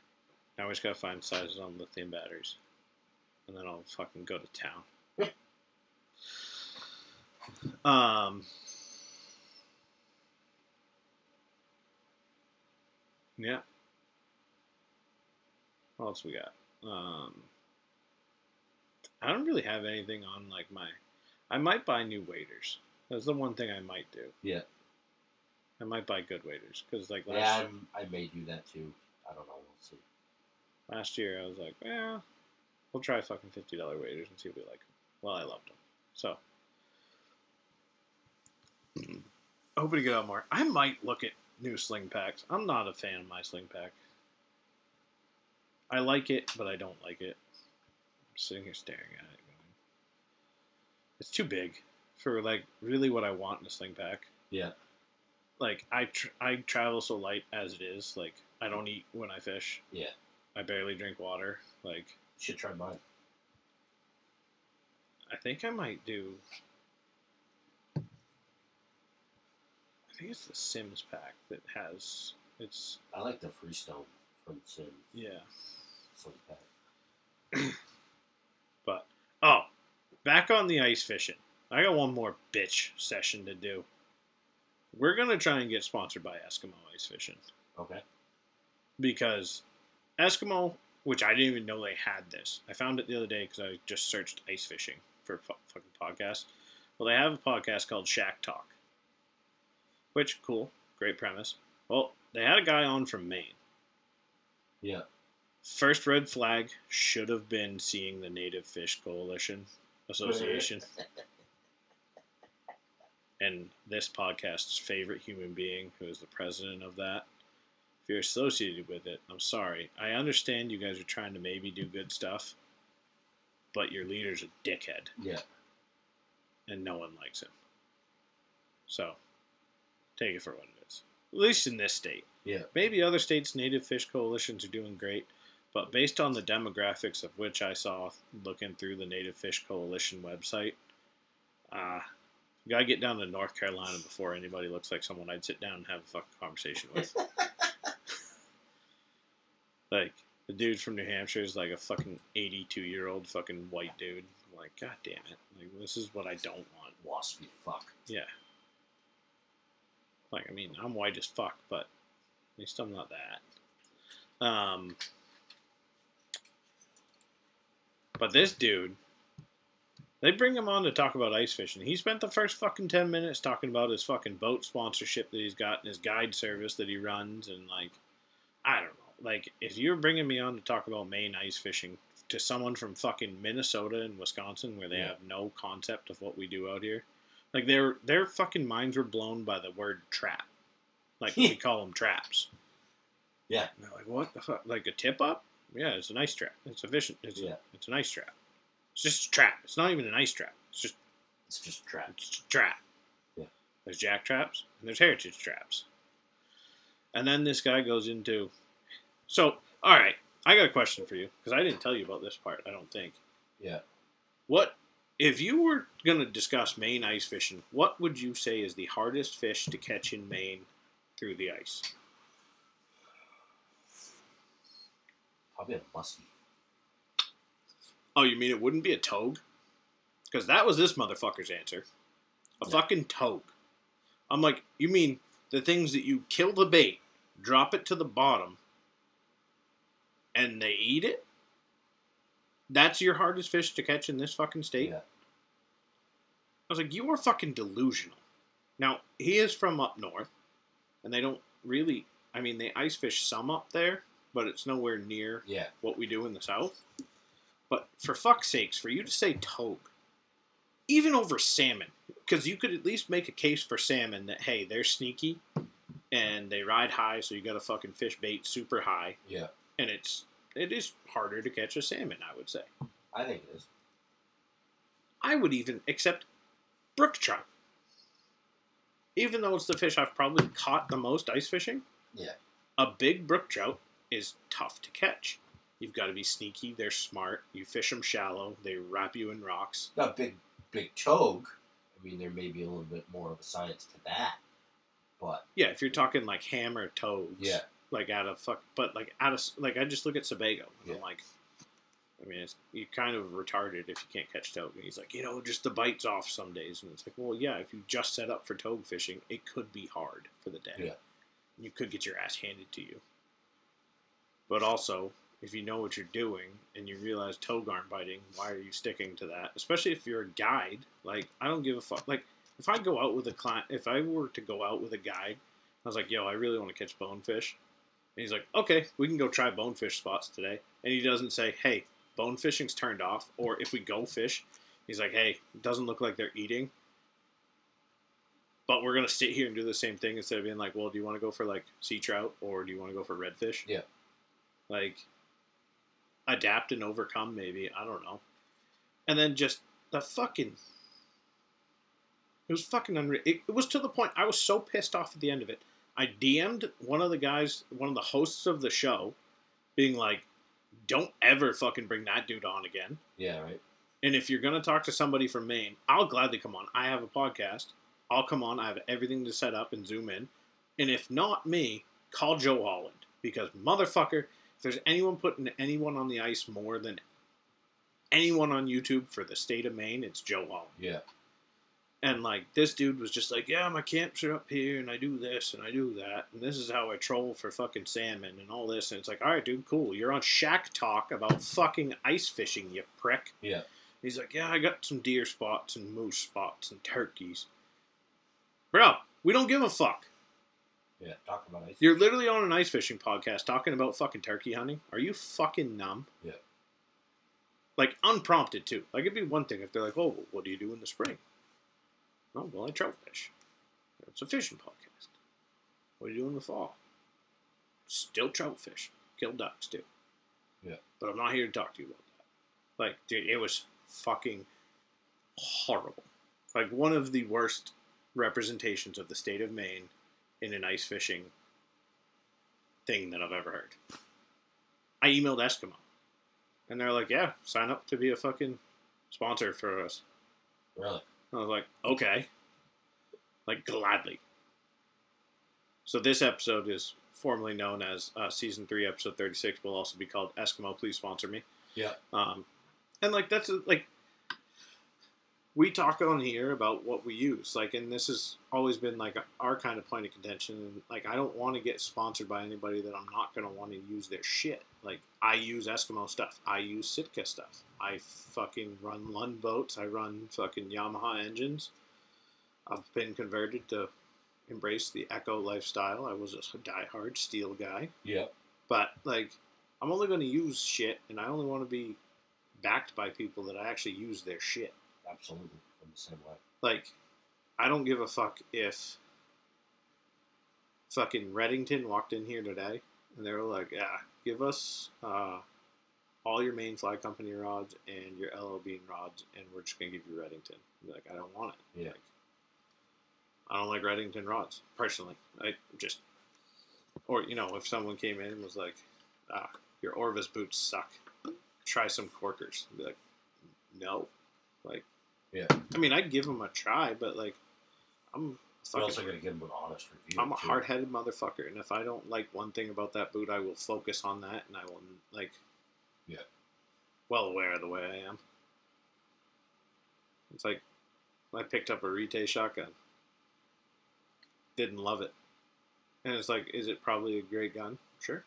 now we just gotta find sizes on lithium batteries, and then I'll fucking go to town. *laughs* um. Yeah. What else we got? Um, I don't really have anything on like my. I might buy new waders. That's the one thing I might do. Yeah. I might buy good waders because like last Yeah, I'm, I may do that too. I don't know. We'll see. last year I was like, well, we'll try fucking fifty dollar waders and see if we like them. Well, I loved them. So hoping to get out more. I might look at new sling packs. I'm not a fan of my sling pack. I like it, but I don't like it. I'm sitting here staring at it. Going, it's too big for like really what I want in a sling pack. Yeah. Like I tr- I travel so light as it is. Like I don't eat when I fish. Yeah. I barely drink water. Like You should try mine. I think I might do. I think it's the Simms pack that has it's I like the Freestone from Simms. yeah. Pack. *clears throat* But oh, back on the ice fishing. I got one more bitch session to do. We're gonna try and get sponsored by Eskimo Ice Fishing Okay. because Eskimo, which I didn't even know they had this. I found it the other day because I just searched ice fishing for fu- fucking podcast. Well, they have a podcast called Shack Talk, which cool, great premise. Well, they had a guy on from Maine. Yeah. First red flag should have been seeing the Native Fish Coalition Association. *laughs* and this podcast's favorite human being, who is the president of that. If you're associated with it, I'm sorry. I understand you guys are trying to maybe do good stuff, but your leader's a dickhead, Yeah. and no one likes him. So, take it for what it is. At least in this state. Yeah. Maybe other states' native fish coalitions are doing great, but based on the demographics of which I saw looking through the Native Fish Coalition website, uh, you gotta get down to North Carolina before anybody looks like someone I'd sit down and have a fucking conversation with. *laughs* like, The dude from New Hampshire is like a fucking 82 year old fucking white dude. I'm like, god damn it. Like, this is what I don't want. Waspy fuck. Yeah. Like, I mean, I'm white as fuck, but at least I'm not that. Um, but this dude, they bring him on to talk about ice fishing. He spent the first fucking 10 minutes talking about his fucking boat sponsorship that he's got and his guide service that he runs. And, like, I don't know. Like, if you're bringing me on to talk about Maine ice fishing to someone from fucking Minnesota and Wisconsin where they Yeah. have no concept of what we do out here, like their their fucking minds were blown by the word trap. Like we *laughs* call them traps. Yeah. And they're like, what the fuck? Like a tip up? Yeah, it's an ice trap. It's efficient. It's Yeah. a, it's an ice trap. It's just a trap. It's not even an ice trap. It's just It's just a trap. it's just a trap. Yeah. There's jack traps and there's heritage traps. And then this guy goes into. So, all right, I got a question for you because I didn't tell you about this part. I don't think. Yeah. What if you were going to discuss Maine ice fishing? What would you say is the hardest fish to catch in Maine through the ice? Probably a muskie. Oh, you mean it wouldn't be a togue? Because that was this motherfucker's answer. A Yeah. fucking togue. I'm like, you mean the things that you kill the bait, drop it to the bottom, and they eat it? That's your hardest fish to catch in this fucking state? Yeah. I was like, you are fucking delusional. Now, he is from up north, and they don't really, I mean, they ice fish some up there, but it's nowhere near Yeah. what we do in the South. But for fuck's sakes, for you to say togue, even over salmon, because you could at least make a case for salmon that, hey, they're sneaky and they ride high, so you got to fucking fish bait super high, Yeah. and it's it is harder to catch a salmon, I would say. I think it is. I would even accept brook trout. Even though it's the fish I've probably caught the most ice fishing, Yeah. a big brook trout is tough to catch. You've got to be sneaky. They're smart. You fish them shallow. They wrap you in rocks. Not big, big togue. I mean, there may be a little bit more of a science to that, but Yeah, if you're talking like hammer toads. yeah, Like out of fuck, but like out of like I just look at Sebago and Yeah. I'm like, I mean, it's you kind of retarded if you can't catch togue. And he's like, you know, just the bites off some days, and it's like, well, yeah, if you just set up for togue fishing, it could be hard for the day. Yeah. You could get your ass handed to you. But also, if you know what you're doing and you realize togue aren't biting, why are you sticking to that? Especially if you're a guide. Like, I don't give a fuck. Like, if I go out with a client, if I were to go out with a guide, I was like, yo, I really want to catch bonefish. And he's like, okay, we can go try bonefish spots today. And he doesn't say, hey, bone fishing's turned off. Or if we go fish, he's like, hey, it doesn't look like they're eating. But we're going to sit here and do the same thing instead of being like, well, do you want to go for like sea trout or do you want to go for redfish? Yeah. Like, adapt and overcome, maybe. I don't know. And then just the fucking. It was fucking unreal. It, it was to the point I was so pissed off at the end of it. I DM'd one of the guys, one of the hosts of the show, being like, don't ever fucking bring that dude on again. yeah, right. And if you're going to talk to somebody from Maine, I'll gladly come on. I have a podcast. I'll come on. I have everything to set up and zoom in. And if not me, call Joe Holland. Because, motherfucker, if there's anyone putting anyone on the ice more than anyone on YouTube for the state of Maine, it's Joe Holland. Yeah, And like this dude was just like, yeah, my camps are up here, and I do this and I do that, and this is how I troll for fucking salmon and all this. And it's like, all right, dude, cool. You're on Shack Talk about fucking ice fishing, you prick. yeah, He's like, yeah, I got some deer spots and moose spots and turkeys. Bro, we don't give a fuck. Yeah. Talk about ice. You're literally on an ice fishing podcast talking about fucking turkey hunting. Are you fucking numb? Yeah. Like unprompted too. Like it'd be one thing if they're like, "Oh, what do you do in the spring?" Oh, well, I trout fish. It's a fishing podcast. What do you do in the fall? Still trout fish. Kill ducks too. Yeah. But I'm not here to talk to you about that. Like, dude, it was fucking horrible. Like one of the worst representations of the state of Maine in an ice fishing thing that I've ever heard. I emailed Eskimo, and they're like, "Yeah, sign up to be a fucking sponsor for us." Really? I was like, "Okay," like gladly. So this episode is formerly known as uh, season three, episode thirty-six. Will also be called Eskimo. Please sponsor me. Yeah. Um, and like that's like we talk on here about what we use. Like, and this has always been like our kind of point of contention. And like, I don't want to get sponsored by anybody that I'm not going to want to use their shit. Like, I use Eskimo stuff. I use Sitka stuff. I fucking run Lund boats. I run fucking Yamaha engines. I've been converted to embrace the eco lifestyle. I was a diehard steel guy. Yeah. But like, I'm only going to use shit, and I only want to be backed by people that I actually use their shit. Absolutely. I'm the same way. Like, I don't give a fuck if fucking Redington walked in here today and they were like, "Yeah, give us uh, all your Maine fly company rods and your LL Bean rods, and we're just gonna give you Redington." Be like, I don't want it. Yeah. Like, I don't like Redington rods personally. I just, or you know, if someone came in and was like, "Ah, your Orvis boots suck. Try some Corkers." I'd be like, "No." Like, Yeah. I mean, I'd give them a try, but like, I'm You're also to give them an honest review. I'm a too. hard-headed motherfucker, and if I don't like one thing about that boot, I will focus on that, and I will like, Yeah. well aware of the way I am. It's like I picked up a Rite shotgun, didn't love it, and it's like, is it probably a great gun? Sure.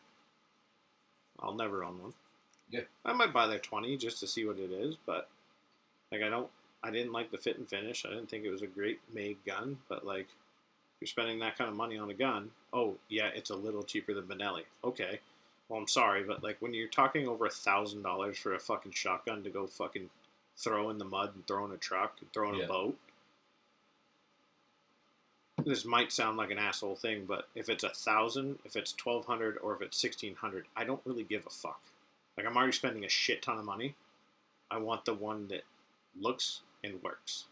I'll never own one. Yeah. I might buy their twenty just to see what it is, but like I don't. I didn't like the fit and finish. I didn't think it was a great made gun, but like you're spending that kind of money on a gun. Oh, yeah, it's a little cheaper than Benelli. Okay. Well, I'm sorry, but like when you're talking over a thousand dollars for a fucking shotgun to go fucking throw in the mud and throw in a truck and throw in Yeah. a boat. This might sound like an asshole thing, but if it's a thousand, if it's twelve hundred, or if it's sixteen hundred, I don't really give a fuck. Like I'm already spending a shit ton of money. I want the one that looks and works.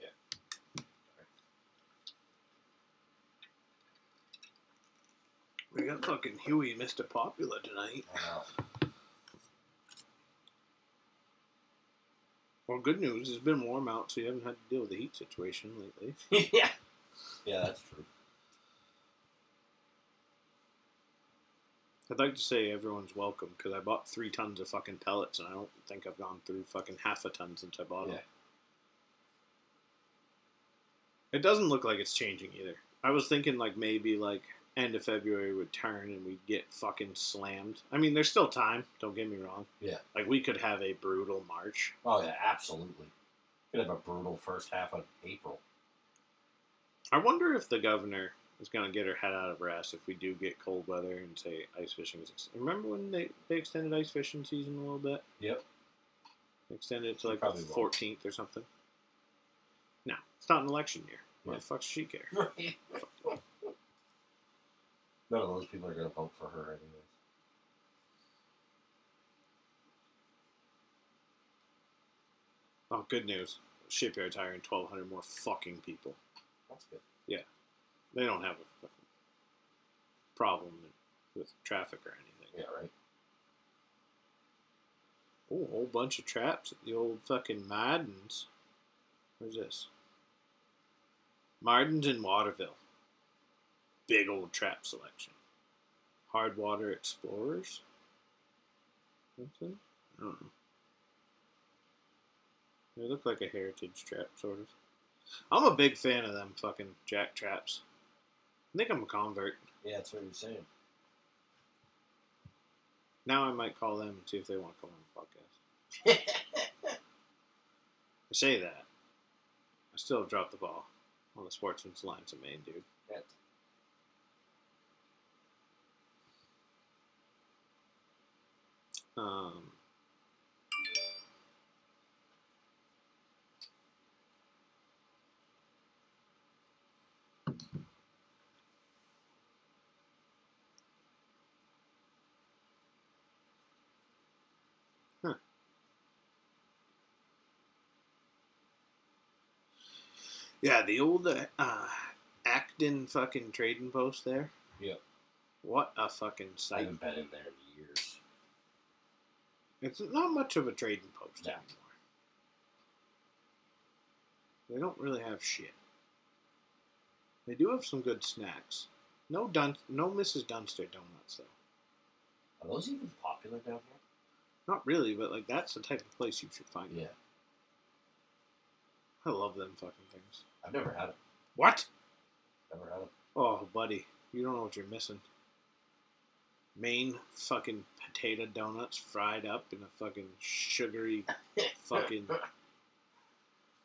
Yeah. We got fucking Huey, Mr. Popular tonight. I. Well, good news, it's been warm out, so you haven't had to deal with the heat situation lately. yeah. *laughs* Yeah, that's true. I'd like to say everyone's welcome because I bought three tons of fucking pellets, and I don't think I've gone through fucking half a ton since I bought them. Yeah. It doesn't look like it's changing either. I was thinking like maybe like end of February would turn and we'd get fucking slammed. I mean, there's still time. Don't get me wrong. Yeah. Like we could have a brutal March. Oh, yeah, absolutely. Could have a brutal first half of April. I wonder if the governor is going to get her head out of her ass if we do get cold weather and say ice fishing is. Ex- Remember when they, they extended ice fishing season a little bit? Yep. Extended it to like the probably will. 14th or something. No, it's not an election year. Why Yeah. the fuck does she care? *laughs* None of those people are going to vote for her anyways. Oh, good news. Shipyard's hiring 1,200 more fucking people. That's good. They don't have a problem with traffic or anything. Yeah, right. Oh, a whole bunch of traps at the old fucking Mardens. Where's this? Mardens in Waterville. Big old trap selection. Hard water explorers. Something? I don't know. They look like a heritage trap, sort of. I'm a big fan of them fucking jack traps. I think I'm a convert. Yeah, that's what you're saying. Now I might call them and see if they want to come on the podcast. *laughs* I say that. I still have dropped the ball on the Sportsman's Alliance of Maine, dude. Um, Yeah, the old uh, Acton fucking trading post there. Yep. What a fucking I sight. haven't been in there in years. It's not much of a trading post No. anymore. They don't really have shit. They do have some good snacks. No Dun, no Mrs. Dunster donuts though. Are those even popular down here? Not really, but like that's the type of place you should find. Yeah. it. I love them fucking things. I've never had them. What? Never had them. Oh, buddy, you don't know what you're missing. Maine fucking potato donuts fried up in a fucking sugary *laughs* fucking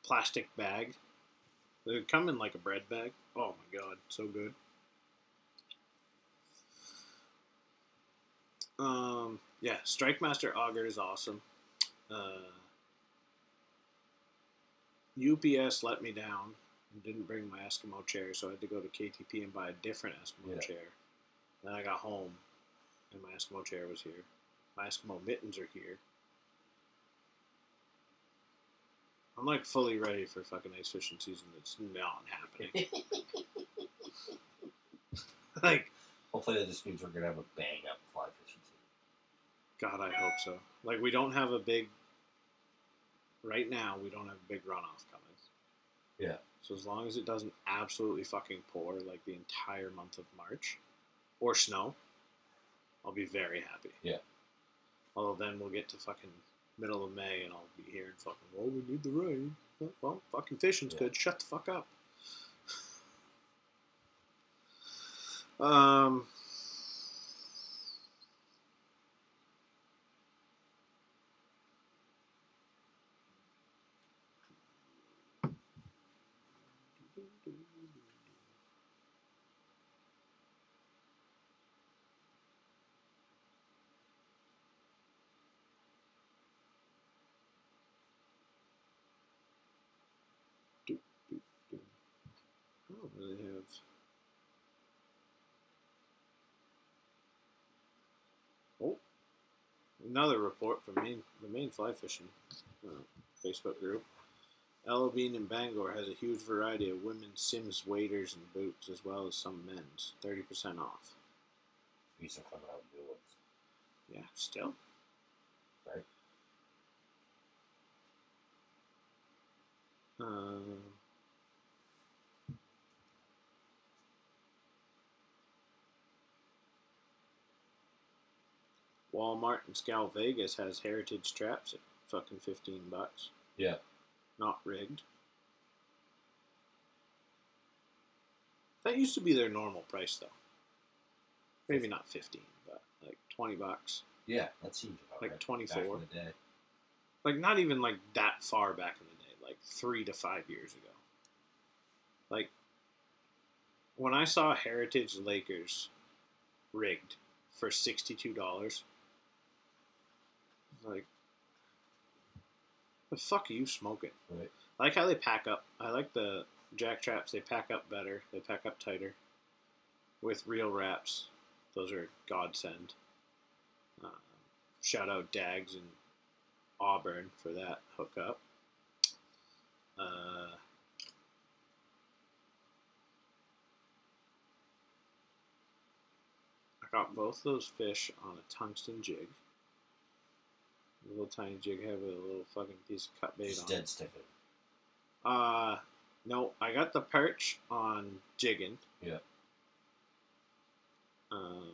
plastic bag. They come in like a bread bag. Oh my god, so good. Um, yeah, Strike Master Auger is awesome. Uh, UPS let me down didn't bring my Eskimo chair, so I had to go to KTP and buy a different Eskimo Yeah. chair. Then I got home, and my Eskimo chair was here. My Eskimo mittens are here. I'm like fully ready for fucking ice fishing season. It's not happening. *laughs* like, Hopefully that just means we're gonna have a bang up fly fishing season. God, I hope so. Like, we don't have a big. Right now, we don't have a big runoff coming. Yeah. So as long as it doesn't absolutely fucking pour like the entire month of March, or snow, I'll be very happy. Yeah. Although then we'll get to fucking middle of May and I'll be hearing fucking, well, we need the rain. Well, fucking fishing's Yeah. good. Shut the fuck up. *laughs* um. Oh, another report from Maine, the Maine fly fishing uh, Facebook group. Ella in Bangor has a huge variety of women's Simms waders and boots, as well as some men's. Thirty percent off. These are coming out new ones. Yeah, still. Right. Um, Walmart in Skow Vegas has heritage traps at fucking fifteen bucks. Yeah. Not rigged. That used to be their normal price though. Maybe not fifteen, but like twenty bucks. Yeah, that seems about Like right. 24. Back in the day. like not even like that far back in the day, like three to five years ago. Like when I saw Heritage Lakers rigged for sixty two dollars, like the fuck are you smoking? Right. I like how they pack up. I like the jack traps. They pack up better. They pack up tighter. With reel wraps, those are godsend. Uh, shout out Dags and Auburn for that hookup. Uh, I got both those fish on a tungsten jig. A little tiny jig head with a little fucking piece of cut bait Just on it. dead sticking. Uh, no, I got the perch on jigging. Yeah. Um,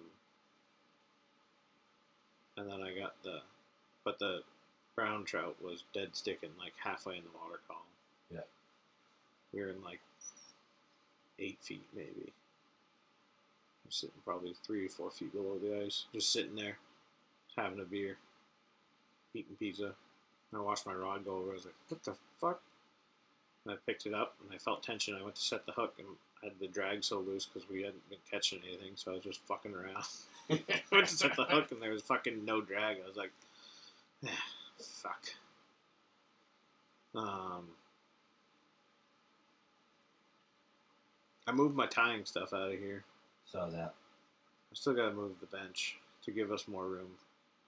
and then I got the, but the brown trout was dead sticking like halfway in the water column. Yeah. We were in like eight feet maybe. I'm sitting probably three or four feet below the ice, just sitting there, having a beer, eating pizza. And I watched my rod go over. I was like, "What the fuck?" And I picked it up, and I felt tension. I went to set the hook, and I had the drag so loose because we hadn't been catching anything, so I was just fucking around. I *laughs* went to set the hook, and there was fucking no drag. I was like, "Ah, *sighs* "Fuck." Um, I moved my tying stuff out of here. Saw that. I still gotta move the bench to give us more room.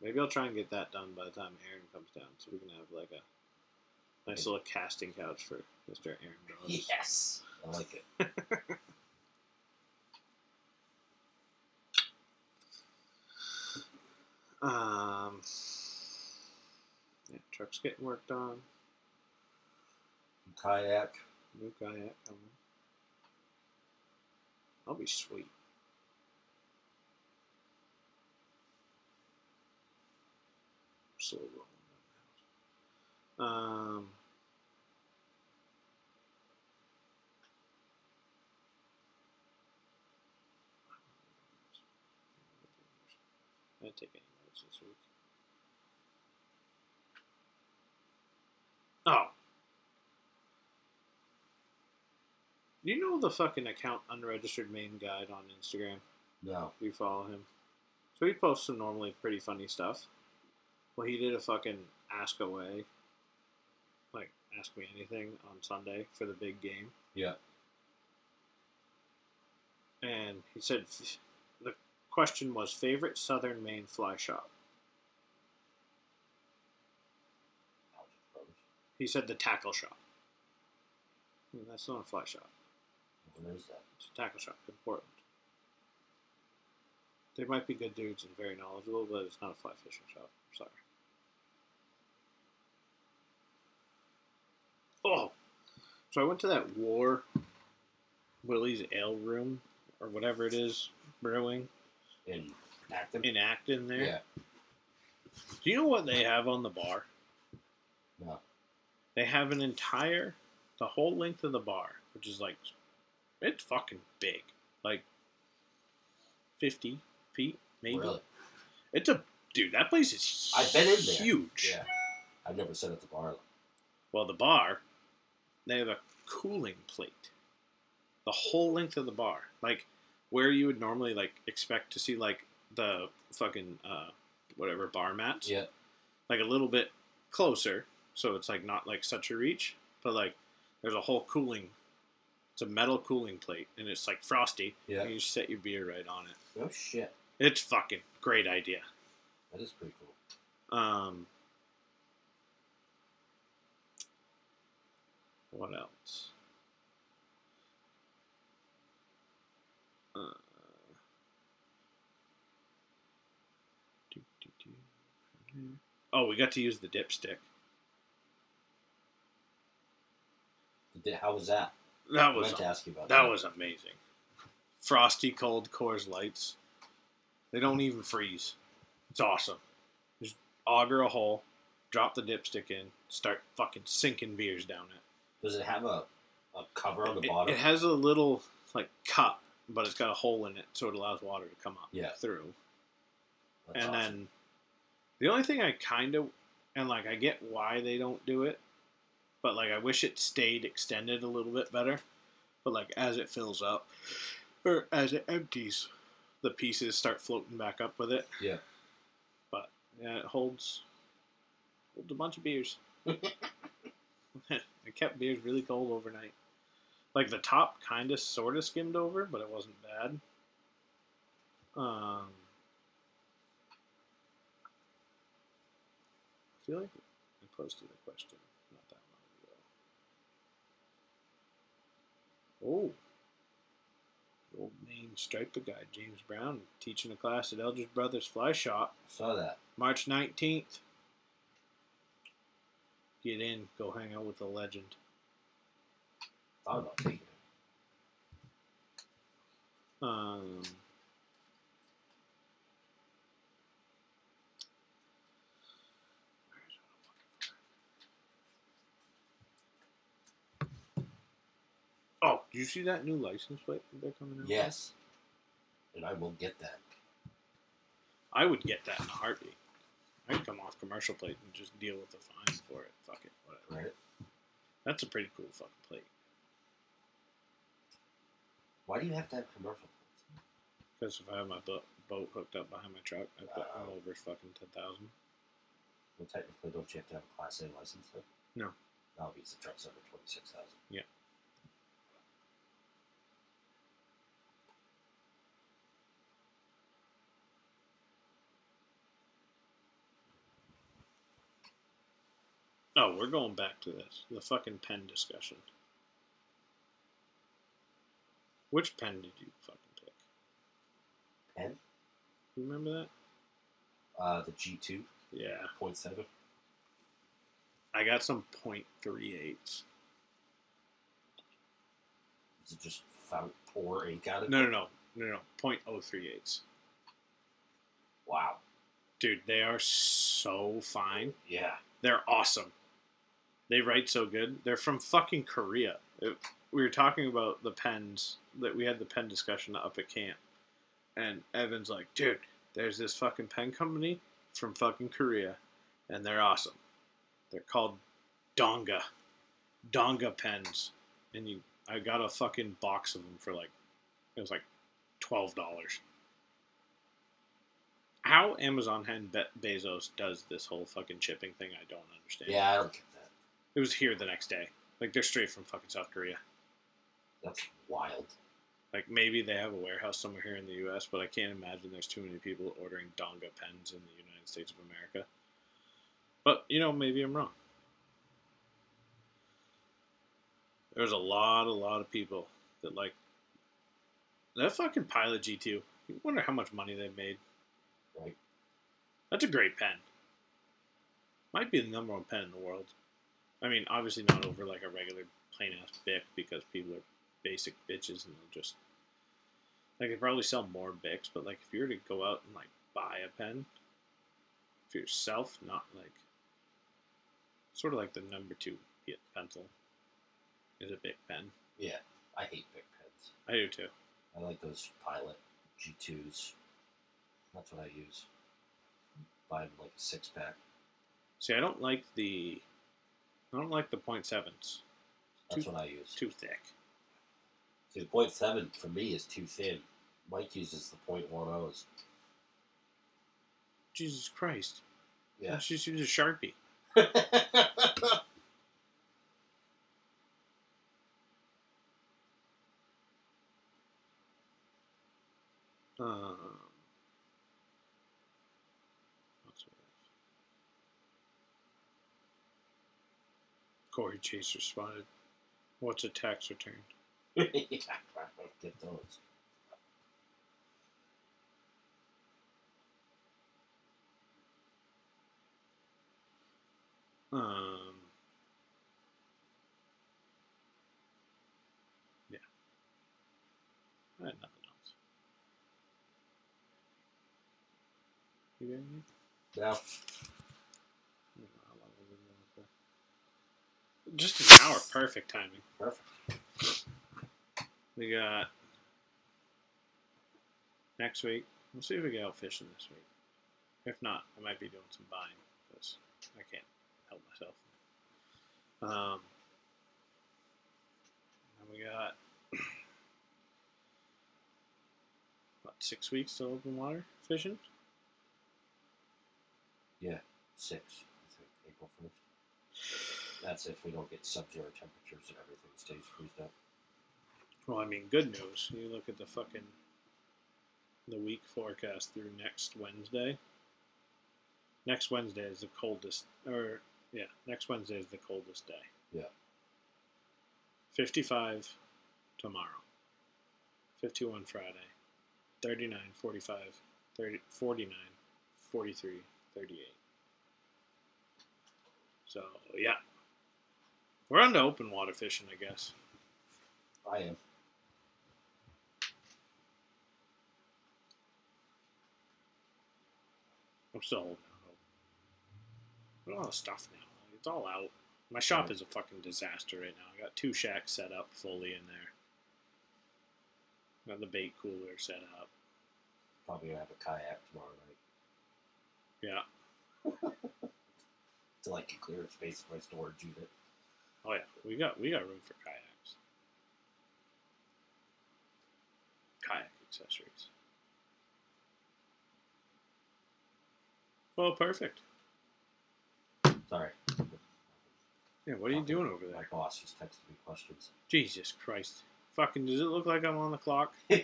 Maybe I'll try and get that done by the time Aaron comes down, so we can have like a nice little casting couch for Mr. Aaron Dawes. Yes. I like it. *laughs* Um, yeah, truck's getting worked on. Kayak. New kayak coming. That'll be sweet. Slow rolling. Um. I didn't take any notes this week. Oh. You know the fucking account unregistered Maine guide on Instagram? No. We follow him. So he posts some normally pretty funny stuff. Well, he did a fucking ask away, like ask me anything on Sunday for the big game, Yeah. and he said the question was favorite Southern Maine fly shop. He said the tackle shop. Hmm, that's not a fly shop. What is that? It's a tackle shop in Portland. They might be good dudes and very knowledgeable, but it's not a fly fishing shop. Sorry. Oh, so I went to that War Willie's Ale Room or whatever it is brewing In Acton? in Acton. There. Yeah. Do you know what they have on the bar? No. They have an entire, the whole length of the bar, which is like, it's fucking big, like fifty feet maybe. Really? It's a dude. That place is I've been in there. huge. Yeah. I've never sat at the bar. Well, the bar, they have a cooling plate, the whole length of the bar, like where you would normally like expect to see like the fucking uh, whatever bar mats. Yeah. like a little bit closer, so it's like not like such a reach, but like there's a whole cooling. It's a metal cooling plate, and it's like frosty. Yeah. And you just set your beer right on it. Oh shit. It's fucking great idea. That is pretty cool. Um, what else? Uh. Oh, we got to use the dipstick. How was that? That was meant to ask you about that was amazing. Frosty cold Coors Lights. They don't even freeze. It's awesome. Just auger a hole, drop the dipstick in, start fucking sinking beers down it. Does it have a, a cover on the It, bottom? it has a little like cup, but it's got a hole in it, so it allows water to come up Yeah. through. That's and awesome. then the only thing I kind of and like I get why they don't do it, but like I wish it stayed extended a little bit better. But like as it fills up or as it empties, the pieces start floating back up with it. Yeah. But yeah, it holds holds a bunch of beers. *laughs* *laughs* it kept beers really cold overnight. Like the top kind of sort of skimmed over, but it wasn't bad. Um, I feel like I posted a question not that long ago. Oh, the old Maine striper guy, James Brown, teaching a class at Eldredge Brothers Fly Shop, Saw that. March 19th. Get in, go hang out with the legend. Thought about taking it. Um, oh, do you see that new license plate that they're coming out? Yes. And I will get that. I would get that in a heartbeat. I'd come off commercial plate and just deal with the fine for it. Fuck it, whatever. Right? That's a pretty cool fucking plate. Why do you have to have commercial plates? Because if I have my boat, boat hooked up behind my truck, I put all over fucking ten thousand. Well, technically, don't you have to have a Class A license? Then? No. No, because the truck's over 26000 Yeah. Oh, we're going back to this. The fucking pen discussion. Which pen did you fucking pick? Pen? You remember that? Uh, the G2, Yeah. 0.7. I got some point three eights. Is it just found pour ink out of it? No, no, no, no, no. Point oh three eights. Wow. Dude, they are so fine. Yeah. They're awesome. They write so good. They're from fucking Korea. It- we were talking about the pens that we had the pen discussion up at camp, and Evan's like, "Dude, there's this fucking pen company from fucking Korea, and they're awesome. They're called Donga, Donga pens, and you, I got a fucking box of them for like, it was like twelve dollars. How Amazon and Be- Bezos does this whole fucking shipping thing, I don't understand. Yeah, I don't. It was here the next day. Like they're straight from fucking South Korea. That's wild. Like maybe they have a warehouse somewhere here in the U.S., but I can't imagine there's too many people ordering Donga pens in the United States of America. But you know, maybe I'm wrong. There's a lot, a lot of people that like that fucking Pilot G2. You wonder how much money they made. Right. That's a great pen. Might be the number one pen in the world. I mean, obviously not over like a regular plain ass Bic because people are basic bitches and they'll just like they probably sell more Bics, but like if you were to go out and like buy a pen for yourself, not like sort of like the number two pe- pencil is a Bic pen. Yeah. I hate Bic pens. I do too. I like those Pilot G2s. That's what I use. Buy them like a six pack. See, I don't like the I don't like the point sevens. That's Too- what I use. Too thick. See, the point seven for me is too thin. Mike uses the point one O's. Jesus Christ. Yeah. Let's just a Sharpie. *laughs* Um, what's we have? Corey Chase spotted. What's a tax return? *laughs* yeah, I don't get those. Um, yeah. I had nothing else. You got anything? Yeah. I don't know how long we've been going for. Just an hour, perfect timing. Perfect. We got next week. We'll see if we get out fishing this week. If not, I might be doing some buying because I can't help myself. Um, and we got *clears throat* what six weeks to open water fishing. Yeah, Six, April 1st. That's if we don't get sub zero temperatures and everything stays freezed up. Well, I mean, good news. You look at the fucking the week forecast through next Wednesday. Next Wednesday is the coldest, or yeah, next Wednesday is the coldest day. Yeah. Fifty-five tomorrow. Fifty-one Friday. 39, 45, 30, 49, 43, 38. So yeah, we're on to open water fishing, I guess. I am. I'm still holding out hope. But all the stuff now. It's all out. My shop Right. is a fucking disaster right now. I got two shacks set up fully in there. Got the bait cooler set up. Probably gonna have a kayak tomorrow night. Yeah. Till I can clear space in my storage unit. Oh yeah. We got we got room for kayaks. Kayak accessories. Well, perfect. Sorry. Yeah, what are you doing over there? My boss just texted me questions. Jesus Christ. Fucking does it look like I'm on the clock? *laughs* Log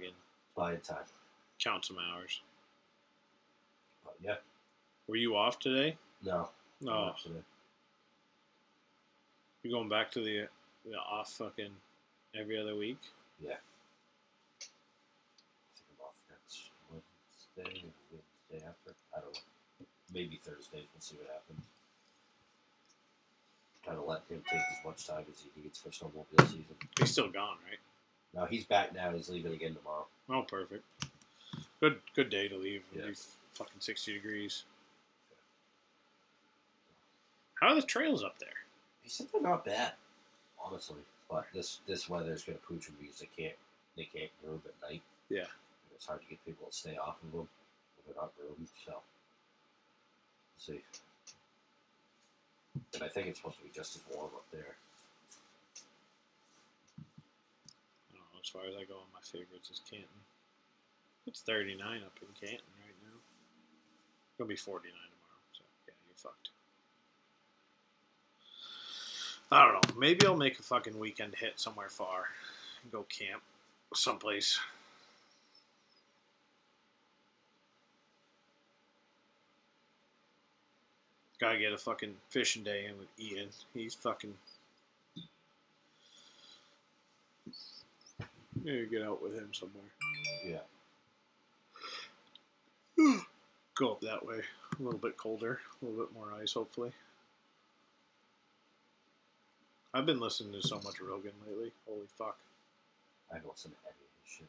in. Buying time. Count some hours. But yeah. Were you off today? No. No. not today. You going back to the the off fucking every other week? Yeah. I think I'm off next Wednesday and Wednesday after. I don't know. Maybe Thursdays. We'll see what happens. Kind of let him take as much time as he needs for snowmobile season. He's still gone, right? No, he's back now. He's leaving again tomorrow. Oh, perfect. Good good day to leave. Yeah. fucking sixty degrees. How are the trails up there? He said they're not bad, honestly. But this this weather is gonna pooch them because they can't they can't groom at night. Yeah. It's hard to get people to stay off of them if they're not groomed. So, we'll see. And I think it's supposed to be just as warm up there. I don't know, as far as I go, my favorites is Canton. It's 39 up in Canton right now. Gonna be 49 tomorrow, so yeah, you're fucked. I don't know. Maybe I'll make a fucking weekend hit somewhere far and go camp someplace. Gotta get a fucking fishing day in with Ian. He's fucking. Maybe get out with him somewhere. Yeah. Go up that way. A little bit colder, a little bit more ice, hopefully. I've been listening to so much Rogan lately. Holy fuck. I haven't listened to any of his shit.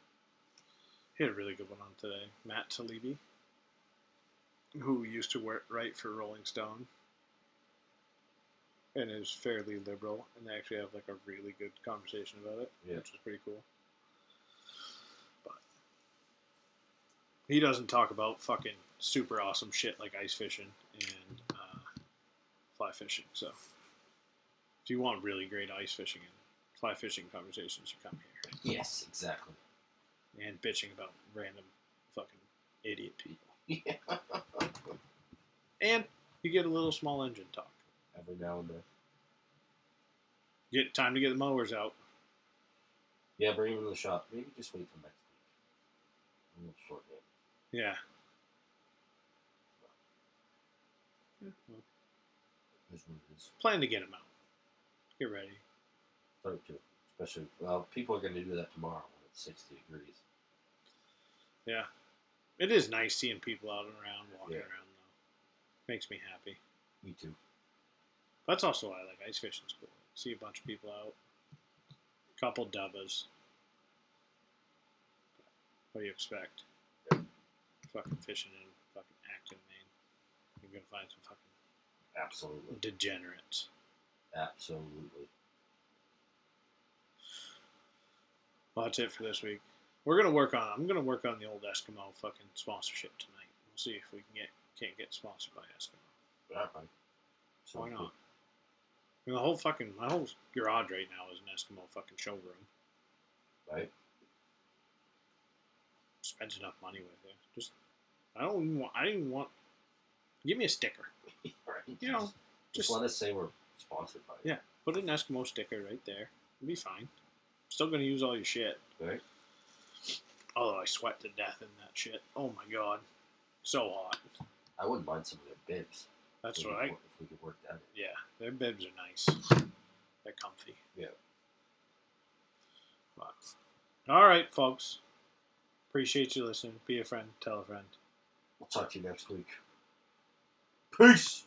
He had a really good one on today. Matt Taibbi, who used to work, write for Rolling Stone and is fairly liberal, and they actually have like a really good conversation about it, Yeah. which is pretty cool. But he doesn't talk about fucking super awesome shit like ice fishing and uh, fly fishing. So you want really great ice fishing and fly fishing conversations, you come here Yes, exactly. and bitching about random fucking idiot people. *laughs* Yeah. And you get a little small engine talk. Every now and then. Get time to get the mowers out. Yeah, bring him to the shop. Maybe just wait till next week. A little. Yeah. Yeah, well, hmm. Is what it is. plan to get them out. Get ready. Start to. Especially, well, people are going to do that tomorrow when it's 60 degrees. Yeah. It is nice seeing people out and around, walking Yeah. around though. Makes me happy. Me too. That's also why I like ice fishing school. See a bunch of people out. Couple dubbas. What do you expect? Fucking fishing in fucking Acton, Maine. You're gonna find some fucking Absolutely. degenerates. Absolutely. Well, that's it for this week. We're gonna work on. I'm gonna work on the old Eskimo fucking sponsorship tonight. We'll see if we can get can't get sponsored by Eskimo. That might. Why not? I mean, the whole fucking my whole garage right now is an Eskimo fucking showroom. Right? Spent enough money with it. Just I don't even want. I didn't want. Give me a sticker. *laughs* right. You know, just, Just let us say we're sponsored by. Yeah. put an Eskimo sticker right there. It'll be fine. Still gonna use all your shit. Right? Although I sweat to death in that shit. Oh my god, so hot. I wouldn't mind some of their bibs. That's could If we could work that in. Yeah, their bibs are nice. They're comfy. Yeah. But, all right, folks. Appreciate you listening. Be a friend. Tell a friend. We'll talk to you next week. Peace!